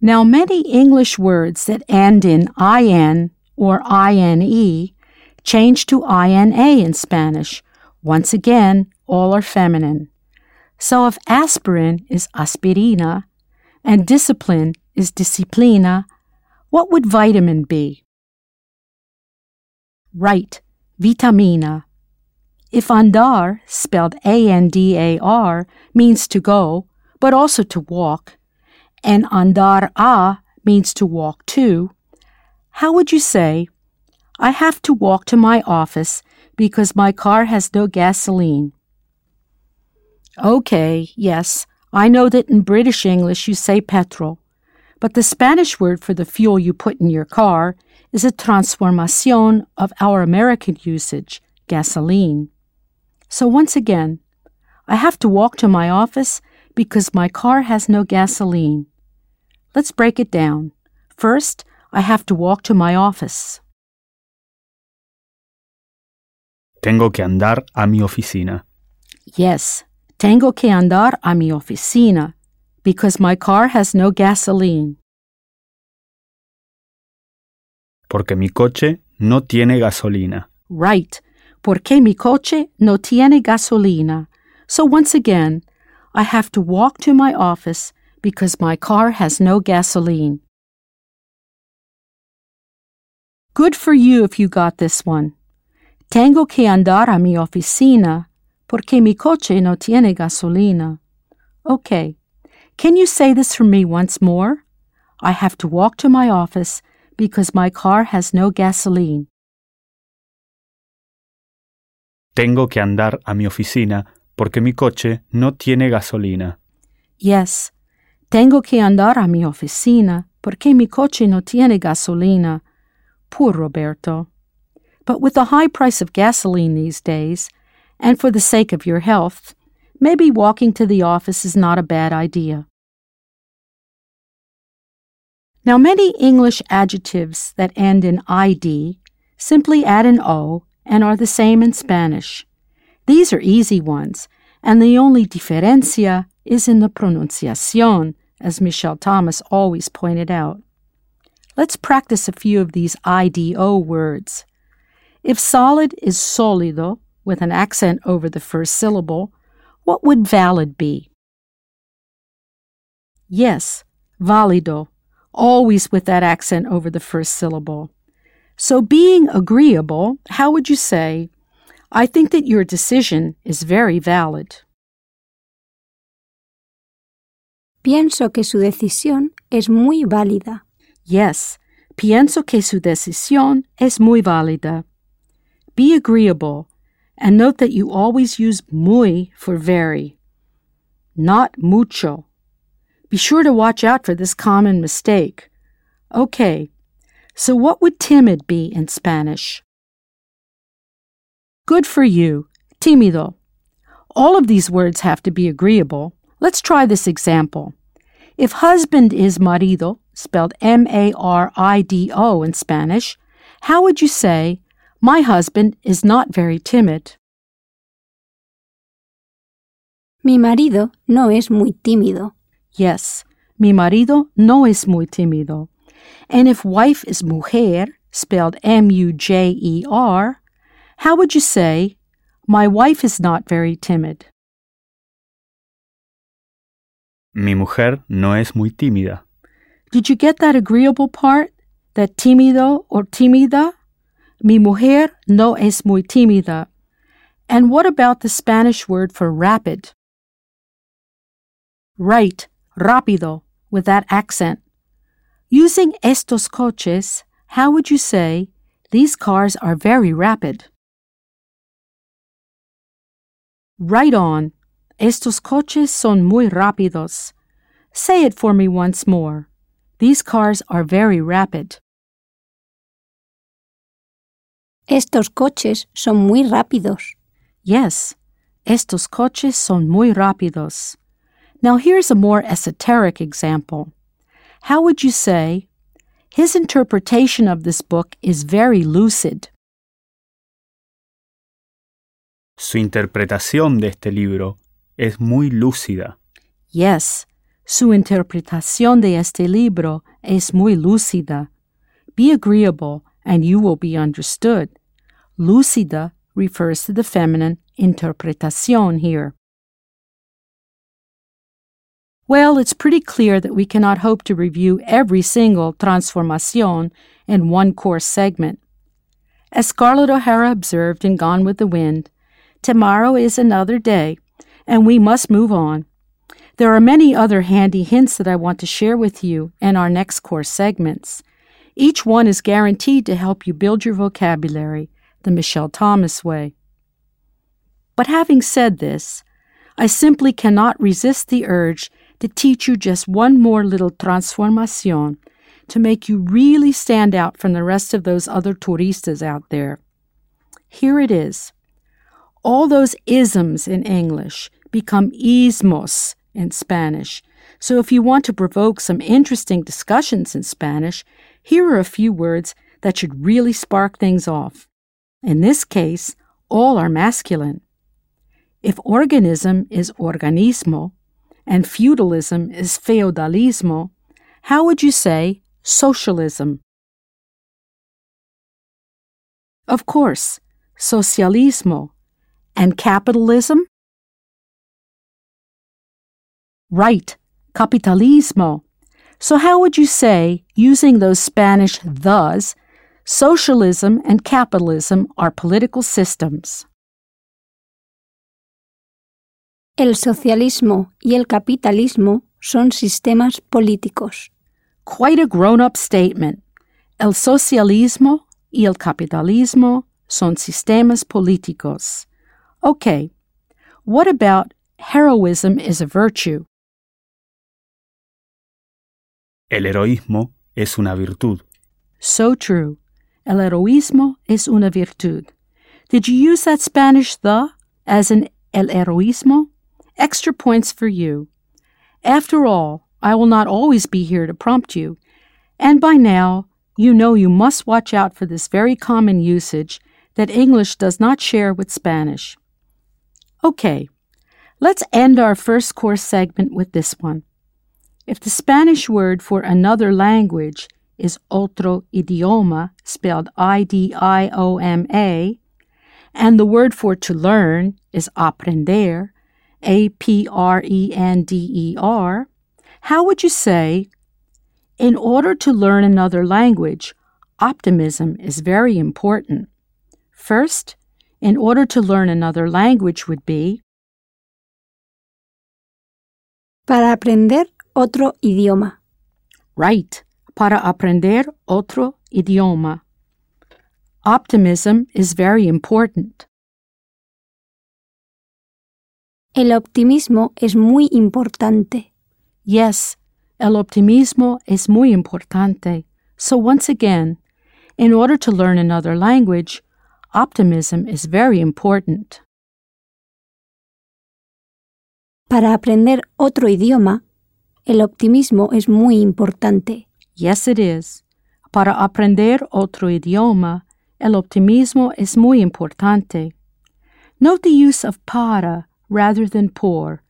A: Now, many English words that end in IN or INE change to INA in Spanish. Once again, all are feminine. So if aspirin is aspirina and discipline is disciplina, what would vitamin be? Right, vitamina. If andar, spelled A N D A R, means to go, but also to walk, and andar a means to walk too, how would you say, I have to walk to my office because my car has no gasoline? Okay, yes, I know that in British English you say petrol, but the Spanish word for the fuel you put in your car is a transformación of our American usage, gasoline. So once again, I have to walk to my office because my car has no gasoline. Let's break it down. First, I have to walk to my office.
C: Tengo que andar a mi oficina.
A: Yes, tengo que andar a mi oficina because my car has no gasoline.
C: Porque mi coche no tiene gasolina.
A: Right, porque mi coche no tiene gasolina. So once again, I have to walk to my office because my car has no gasoline. Good for you if you got this one. Tengo que andar a mi oficina porque mi coche no tiene gasolina. Okay. Can you say this for me once more? I have to walk to my office because my car has no gasoline.
C: Tengo que andar a mi oficina porque mi coche no tiene gasolina.
A: Yes, tengo que andar a mi oficina porque mi coche no tiene gasolina. Poor Roberto. But with the high price of gasoline these days, and for the sake of your health, maybe walking to the office is not a bad idea. Now, many English adjectives that end in id simply add an o and are the same in Spanish. These are easy ones, and the only diferencia is in the pronunciación, as Michel Thomas always pointed out. Let's practice a few of these IDO words. If solid is sólido, with an accent over the first syllable, what would valid be? Yes, válido, always with that accent over the first syllable. So, being agreeable, how would you say, I think that your decision is very valid?
B: Pienso que su decisión es muy válida.
A: Yes, pienso que su decisión es muy válida. Be agreeable and note that you always use muy for very, not mucho. Be sure to watch out for this common mistake. Okay, so what would timid be in Spanish? Good for you, tímido. All of these words have to be agreeable. Let's try this example. If husband is marido, spelled M A R I D O in Spanish, how would you say, My husband is not very timid?
B: Mi marido no es muy tímido.
A: Yes, mi marido no es muy tímido. And if wife is mujer, spelled M U J E R, how would you say, My wife is not very timid?
C: Mi mujer no es muy tímida.
A: Did you get that agreeable part? That tímido or tímida? Mi mujer no es muy tímida. And what about the Spanish word for rapid? Right, rápido, with that accent. Using estos coches, how would you say, these cars are very rapid? Right on. Estos coches son muy rápidos. Say it for me once more. These cars are very rapid.
B: Estos coches son muy rápidos.
A: Yes, estos coches son muy rápidos. Now here's a more esoteric example. How would you say, his interpretation of this book is very lucid?
C: Su interpretación de este libro es muy lúcida.
A: Yes, su interpretación de este libro es muy lúcida. Be agreeable and you will be understood. Lúcida refers to the feminine interpretación here. Well, it's pretty clear that we cannot hope to review every single transformación in one course segment. As Scarlett O'Hara observed in Gone with the Wind, tomorrow is another day, and we must move on. There are many other handy hints that I want to share with you in our next course segments. Each one is guaranteed to help you build your vocabulary the Michel Thomas way. But having said this, I simply cannot resist the urge to teach you just one more little transformación to make you really stand out from the rest of those other turistas out there. Here it is. All those isms in English become ismos in Spanish. So if you want to provoke some interesting discussions in Spanish, here are a few words that should really spark things off. In this case, all are masculine. If organism is organismo and feudalism is feudalismo, how would you say socialism? Of course, socialismo and capitalism? Right, capitalismo. So, how would you say, using those Spanish thes, socialism and capitalism are political systems?
B: El socialismo y el capitalismo son sistemas políticos.
A: Quite a grown up statement. El socialismo y el capitalismo son sistemas políticos. Okay, what about heroism is a virtue?
C: El heroísmo es una virtud.
A: So true. El heroísmo es una virtud. Did you use that Spanish the as in el heroísmo? Extra points for you. After all, I will not always be here to prompt you, and by now you know you must watch out for this very common usage that English does not share with Spanish. Okay, let's end our first course segment with this one. If the Spanish word for another language is otro idioma, spelled I D I O M A, and the word for to learn is aprender, A P R E N D E R, how would you say, in order to learn another language, optimism is very important? First, in order to learn another language would be
B: Para aprender otro idioma.
A: right, para aprender otro idioma. Optimism is very important.
B: El optimismo es muy importante.
A: Yes, el optimismo es muy importante. So once again, in order to learn another language, optimism is very important.
B: Para aprender otro idioma, el optimismo es muy importante.
A: Yes, it is. Para aprender otro idioma, el optimismo es muy importante. Note the use of para rather than poor,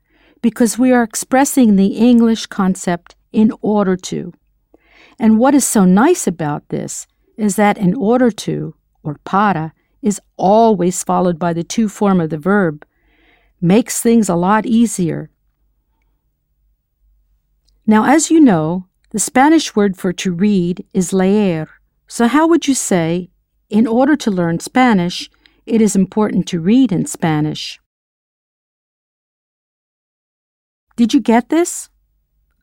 A: because we are expressing the English concept in order to. And what is so nice about this is that in order to, or para, is always followed by the to form of the verb, makes things a lot easier. Now, as you know, the Spanish word for to read is leer. So, how would you say, in order to learn Spanish, it is important to read in Spanish? Did you get this?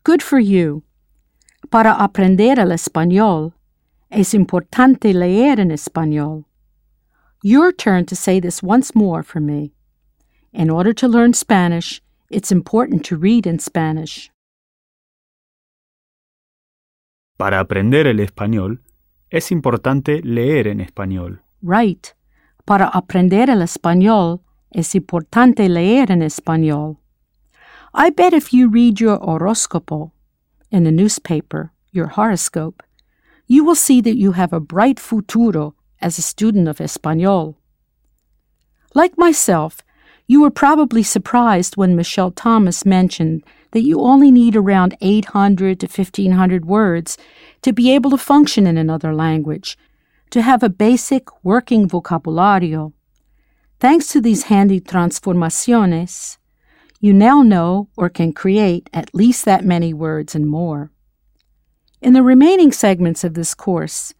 A: Good for you. Para aprender el español, es importante leer en español. Your turn to say this once more for me. In order to learn Spanish, it's important to read in Spanish.
C: Para aprender el español, es importante leer en español.
A: Right. Para aprender el español, es importante leer en español. I bet if you read your horóscopo in the newspaper, your horoscope, you will see that you have a bright futuro as a student of español. Like myself, you were probably surprised when Michel Thomas mentioned that you only need around 800 to 1500 words to be able to function in another language, to have a basic working vocabulario. Thanks to these handy transformaciones, you now know or can create at least that many words and more. In the remaining segments of this course,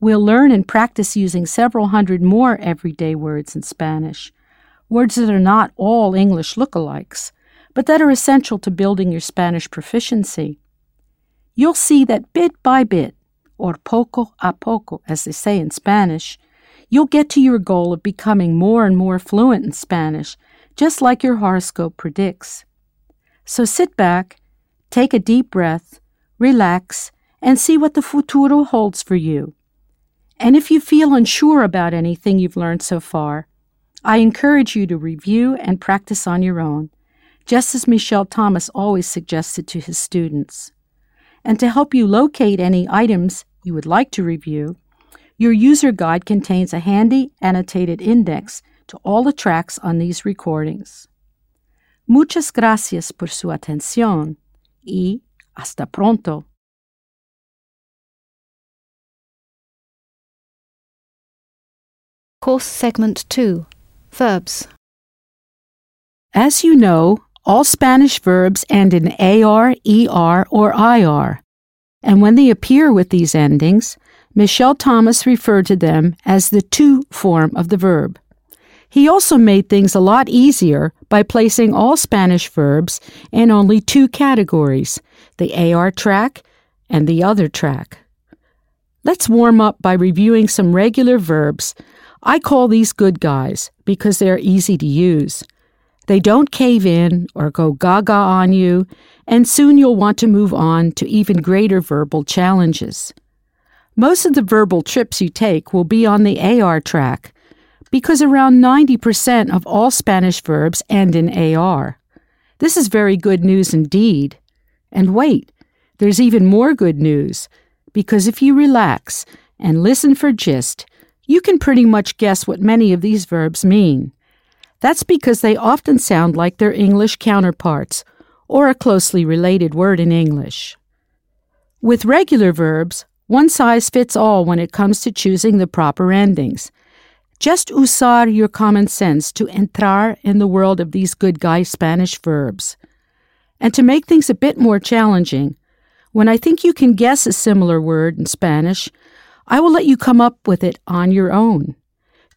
A: we'll learn and practice using several hundred more everyday words in Spanish, words that are not all English lookalikes, but that are essential to building your Spanish proficiency. You'll see that bit by bit, or poco a poco, as they say in Spanish, you'll get to your goal of becoming more and more fluent in Spanish, just like your horoscope predicts. So sit back, take a deep breath, relax, and see what the futuro holds for you. And if you feel unsure about anything you've learned so far, I encourage you to review and practice on your own, just as Michel Thomas always suggested to his students. And to help you locate any items you would like to review, your user guide contains a handy annotated index to all the tracks on these recordings. Muchas gracias por su atención y hasta pronto.
D: Course Segment 2 Verbs.
A: As you know, all Spanish verbs end in AR, ER, or IR. And when they appear with these endings, Michel Thomas referred to them as the to form of the verb. He also made things a lot easier by placing all Spanish verbs in only two categories the AR track and the other track. Let's warm up by reviewing some regular verbs. I call these good guys because they're easy to use. They don't cave in or go gaga on you, and soon you'll want to move on to even greater verbal challenges. Most of the verbal trips you take will be on the AR track because around 90% of all Spanish verbs end in AR. This is very good news indeed. And wait, there's even more good news because if you relax and listen for gist, you can pretty much guess what many of these verbs mean. That's because they often sound like their English counterparts or a closely related word in English. With regular verbs, one size fits all when it comes to choosing the proper endings. Just usar your common sense to entrar in the world of these good guy Spanish verbs. And to make things a bit more challenging, when I think you can guess a similar word in Spanish, I will let you come up with it on your own.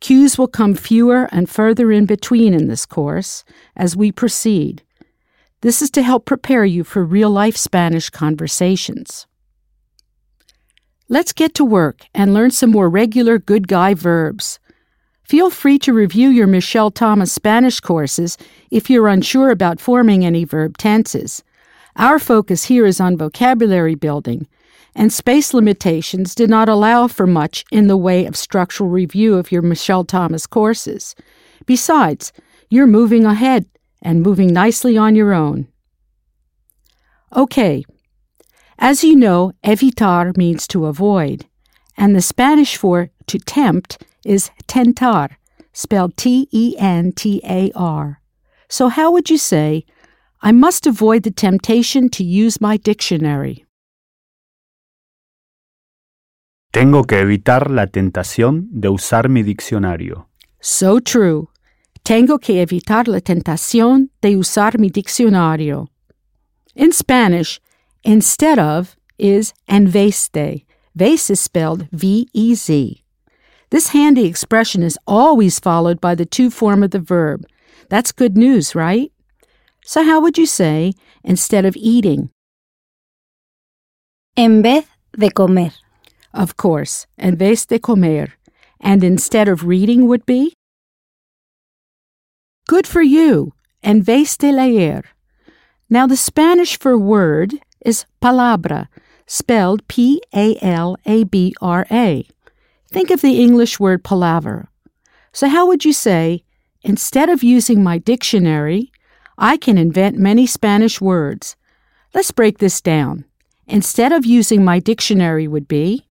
A: Cues will come fewer and further in between in this course as we proceed. This is to help prepare you for real life Spanish conversations. Let's get to work and learn some more regular good guy verbs. Feel free to review your Michel Thomas Spanish courses if you're unsure about forming any verb tenses. Our focus here is on vocabulary building and space limitations did not allow for much in the way of structural review of your Michel Thomas courses. Besides, you're moving ahead and moving nicely on your own. Okay. As you know, evitar means to avoid, and the Spanish for to tempt is tentar, spelled T E N T A R. So, how would you say, I must avoid the temptation to use my dictionary?
C: Tengo que evitar la tentación de usar mi diccionario.
A: So true. Tengo que evitar la tentación de usar mi diccionario. In Spanish, instead of is en vez de. Vez is spelled V E Z. This handy expression is always followed by the to form of the verb. That's good news, right? So, how would you say instead of eating?
B: En vez de comer.
A: Of course, en vez de comer. And instead of reading would be? Good for you, en vez de leer. Now, the Spanish for word is palabra, spelled P A L A B R A. Think of the English word palaver. So, how would you say, instead of using my dictionary, I can invent many Spanish words? Let's break this down. Instead of using my dictionary would be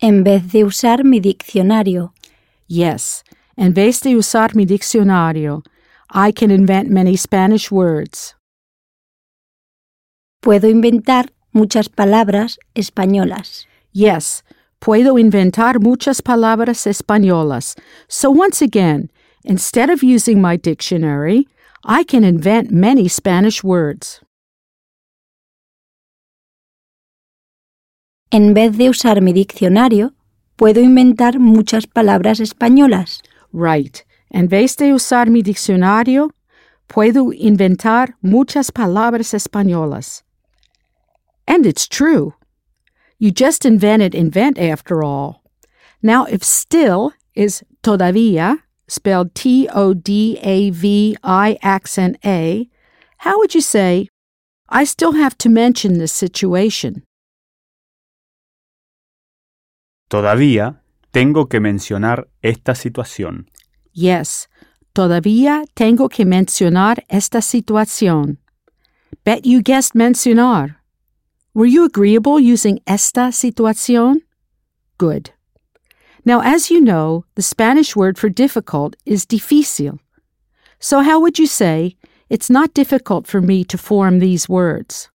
B: En vez de usar mi diccionario.
A: Yes, en vez de usar mi diccionario, I can invent many Spanish words.
B: Puedo inventar muchas palabras españolas.
A: Yes, puedo inventar muchas palabras españolas. So once again, instead of using my dictionary, I can invent many Spanish words.
B: En vez de usar mi diccionario, puedo inventar muchas palabras españolas.
A: Right. En vez de usar mi diccionario, puedo inventar muchas palabras españolas. And it's true. You just invented invent after all. Now, if still is todavía, spelled T O D A V I accent A, how would you say, I still have to mention this situation?
C: Todavía tengo que mencionar esta situación.
A: Yes, todavía tengo que mencionar esta situación. Bet you guessed mencionar. Were you agreeable using esta situación? Good. Now, as you know, the Spanish word for difficult is difícil. So, how would you say, it's not difficult for me to form these words?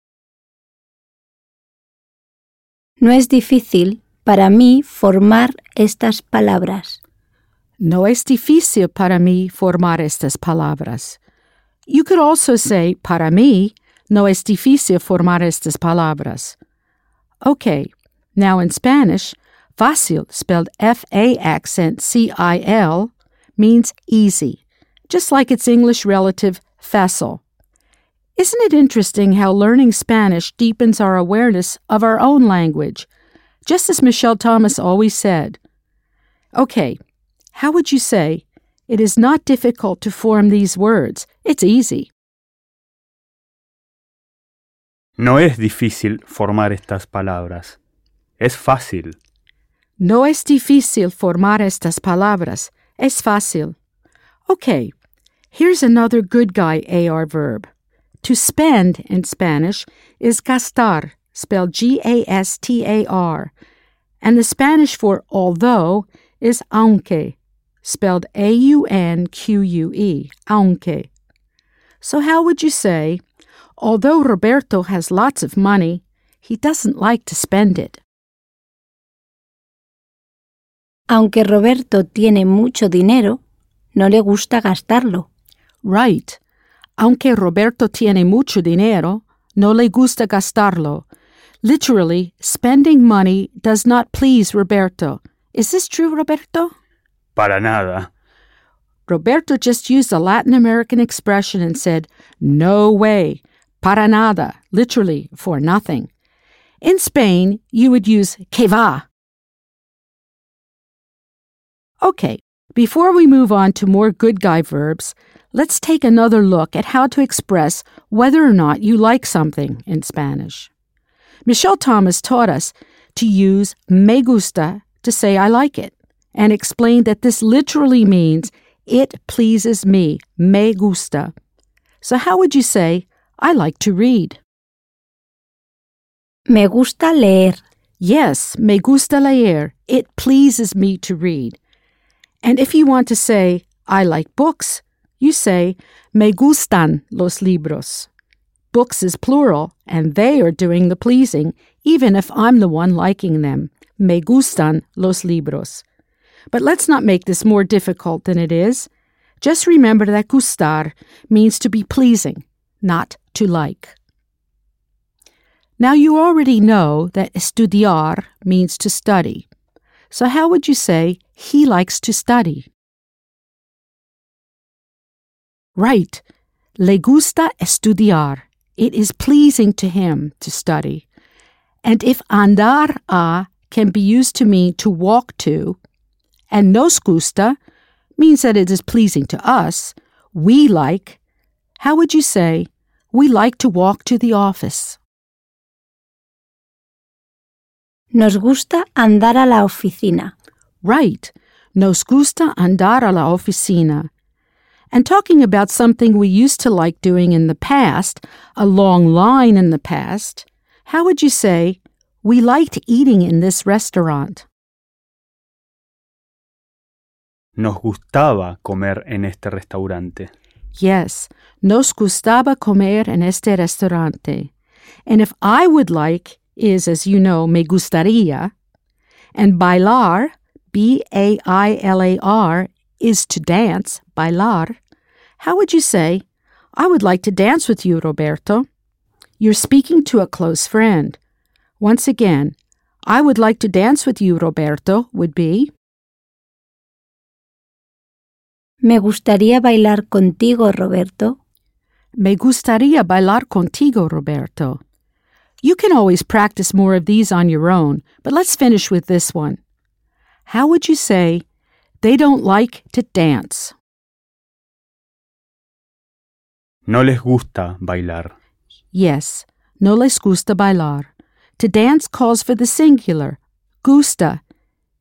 B: No es difícil para mí formar estas palabras.
A: No es difícil para mí formar estas palabras. You could also say, para mí, no es difícil formar estas palabras. Okay, now in Spanish, fácil, spelled F A accent C I L, means easy, just like its English relative facile. Isn't it interesting how learning Spanish deepens our awareness of our own language? just as Michel Thomas always said. Okay, how would you say, it is not difficult to form these words, it's easy?
C: No es difícil formar estas palabras. Es fácil.
A: No es difícil formar estas palabras, es fácil. Okay, here's another good guy AR verb. To spend in Spanish is gastar, spelled G A S T A R, and the Spanish for although is aunque, spelled A U N Q U E, aunque. So, how would you say, although Roberto has lots of money, he doesn't like to spend it?
B: Aunque Roberto tiene mucho dinero, no le gusta gastarlo.
A: Right. Aunque Roberto tiene mucho dinero, no le gusta gastarlo. Literally, spending money does not please Roberto. Is this true, Roberto?
C: Para nada.
A: Roberto just used a Latin American expression and said, no way, para nada, literally, for nothing. In Spain, you would use que va. Okay, before we move on to more good guy verbs, let's take another look at how to express whether or not you like something in Spanish. Michel Thomas taught us to use me gusta to say I like it and explained that this literally means it pleases me, me gusta. So, how would you say, I like to read?
B: Me gusta leer.
A: Yes, me gusta leer. It pleases me to read. And if you want to say, I like books, you say, me gustan los libros. Books is plural, and they are doing the pleasing, even if I'm the one liking them. Me gustan los libros. But let's not make this more difficult than it is. Just remember that gustar means to be pleasing, not to like. Now you already know that estudiar means to study. So how would you say he likes to study? Right. Le gusta estudiar. It is pleasing to him to study. And if andar a can be used to mean to walk to, and nos gusta means that it is pleasing to us, we like, how would you say, we like to walk to the office?
B: Nos gusta andar a la oficina.
A: Right. Nos gusta andar a la oficina. And talking about something we used to like doing in the past, a long line in the past, how would you say, we liked eating in this restaurant?
C: Nos gustaba comer en este restaurante.
A: Yes, nos gustaba comer en este restaurante. And if I would like is, as you know, me gustaría, and bailar, B A I L A R, is to dance, bailar, how would you say, I would like to dance with you, Roberto? You're speaking to a close friend. Once again, I would like to dance with you, Roberto, would be,
B: Me gustaría bailar contigo, Roberto.
A: Me gustaría bailar contigo, Roberto. You can always practice more of these on your own, but let's finish with this one. How would you say, they don't like to dance?
C: No les gusta bailar.
A: Yes, no les gusta bailar. To dance calls for the singular, gusta,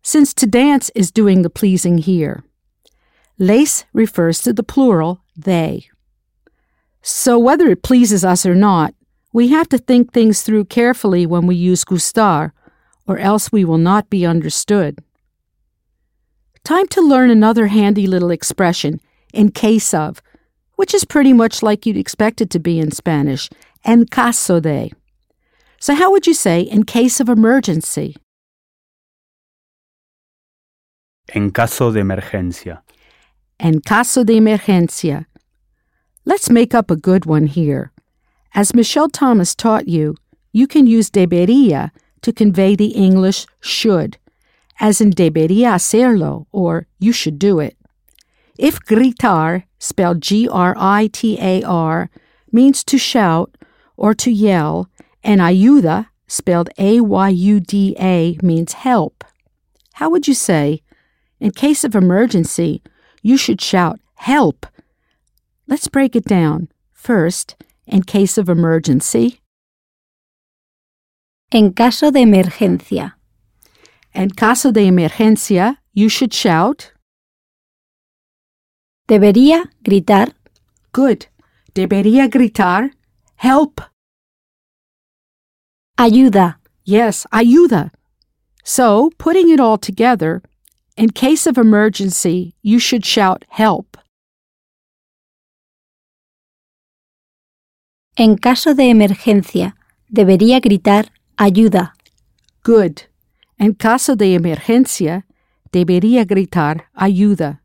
A: since to dance is doing the pleasing here. Les refers to the plural, they. So whether it pleases us or not, we have to think things through carefully when we use gustar, or else we will not be understood. Time to learn another handy little expression, in case of, which is pretty much like you'd expect it to be in Spanish, en caso de. So, how would you say in case of emergency?
C: En caso de emergencia.
A: En caso de emergencia. Let's make up a good one here. As Michel Thomas taught you, you can use debería to convey the English should, as in debería hacerlo or you should do it. If gritar, spelled G R I T A R, means to shout or to yell, and ayuda, spelled A Y U D A, means help. How would you say, in case of emergency, you should shout, Help! Let's break it down. First, in case of emergency.
B: En caso de emergencia.
A: En caso de emergencia, you should shout,
B: Debería gritar
A: Good. Debería gritar, Help!
B: ayuda.
A: Yes, ayuda. So, putting it all together, in case of emergency, you should shout help.
B: En caso de emergencia, debería gritar ayuda.
A: Good. En caso de emergencia, debería gritar ayuda.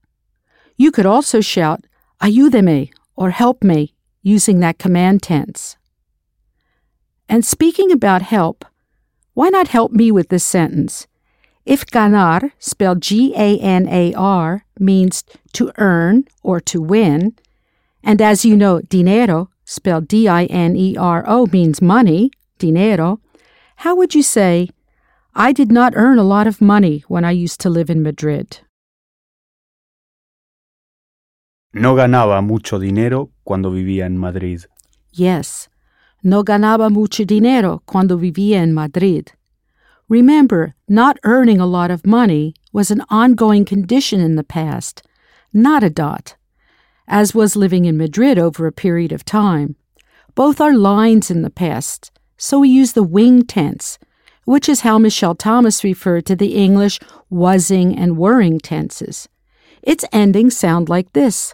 A: You could also shout ayúdeme or help me using that command tense. And speaking about help, why not help me with this sentence? If ganar, spelled G A N A R, means to earn or to win, and as you know, dinero, spelled D I N E R O, means money, dinero, how would you say, I did not earn a lot of money when I used to live in Madrid?
C: No ganaba mucho dinero cuando vivía en Madrid.
A: Yes, no ganaba mucho dinero cuando vivía en Madrid. Remember, not earning a lot of money was an ongoing condition in the past, not a dot, as was living in Madrid over a period of time. Both are lines in the past, so we use the wing tense, which is how Michel Thomas referred to the English wasing and wereing tenses. Its endings sound like this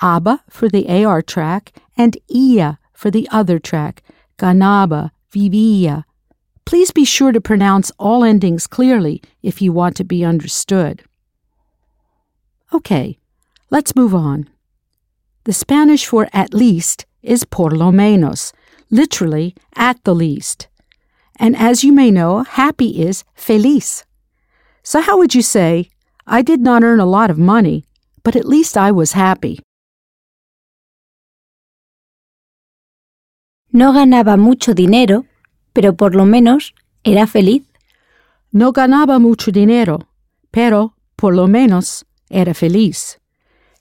A: ABA for the AR track and IA for the other track, ganaba, vivía. Please be sure to pronounce all endings clearly if you want to be understood. Okay, let's move on. The Spanish for at least is por lo menos, literally at the least. And as you may know, happy is feliz. So how would you say, I did not earn a lot of money, but at least I was happy?
B: No ganaba mucho dinero, pero por lo menos era feliz.
A: No ganaba mucho dinero, pero por lo menos era feliz.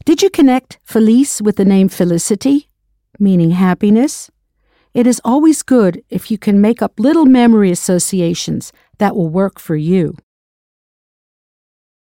A: Did you connect feliz with the name felicity, meaning happiness? It is always good if you can make up little memory associations that will work for you.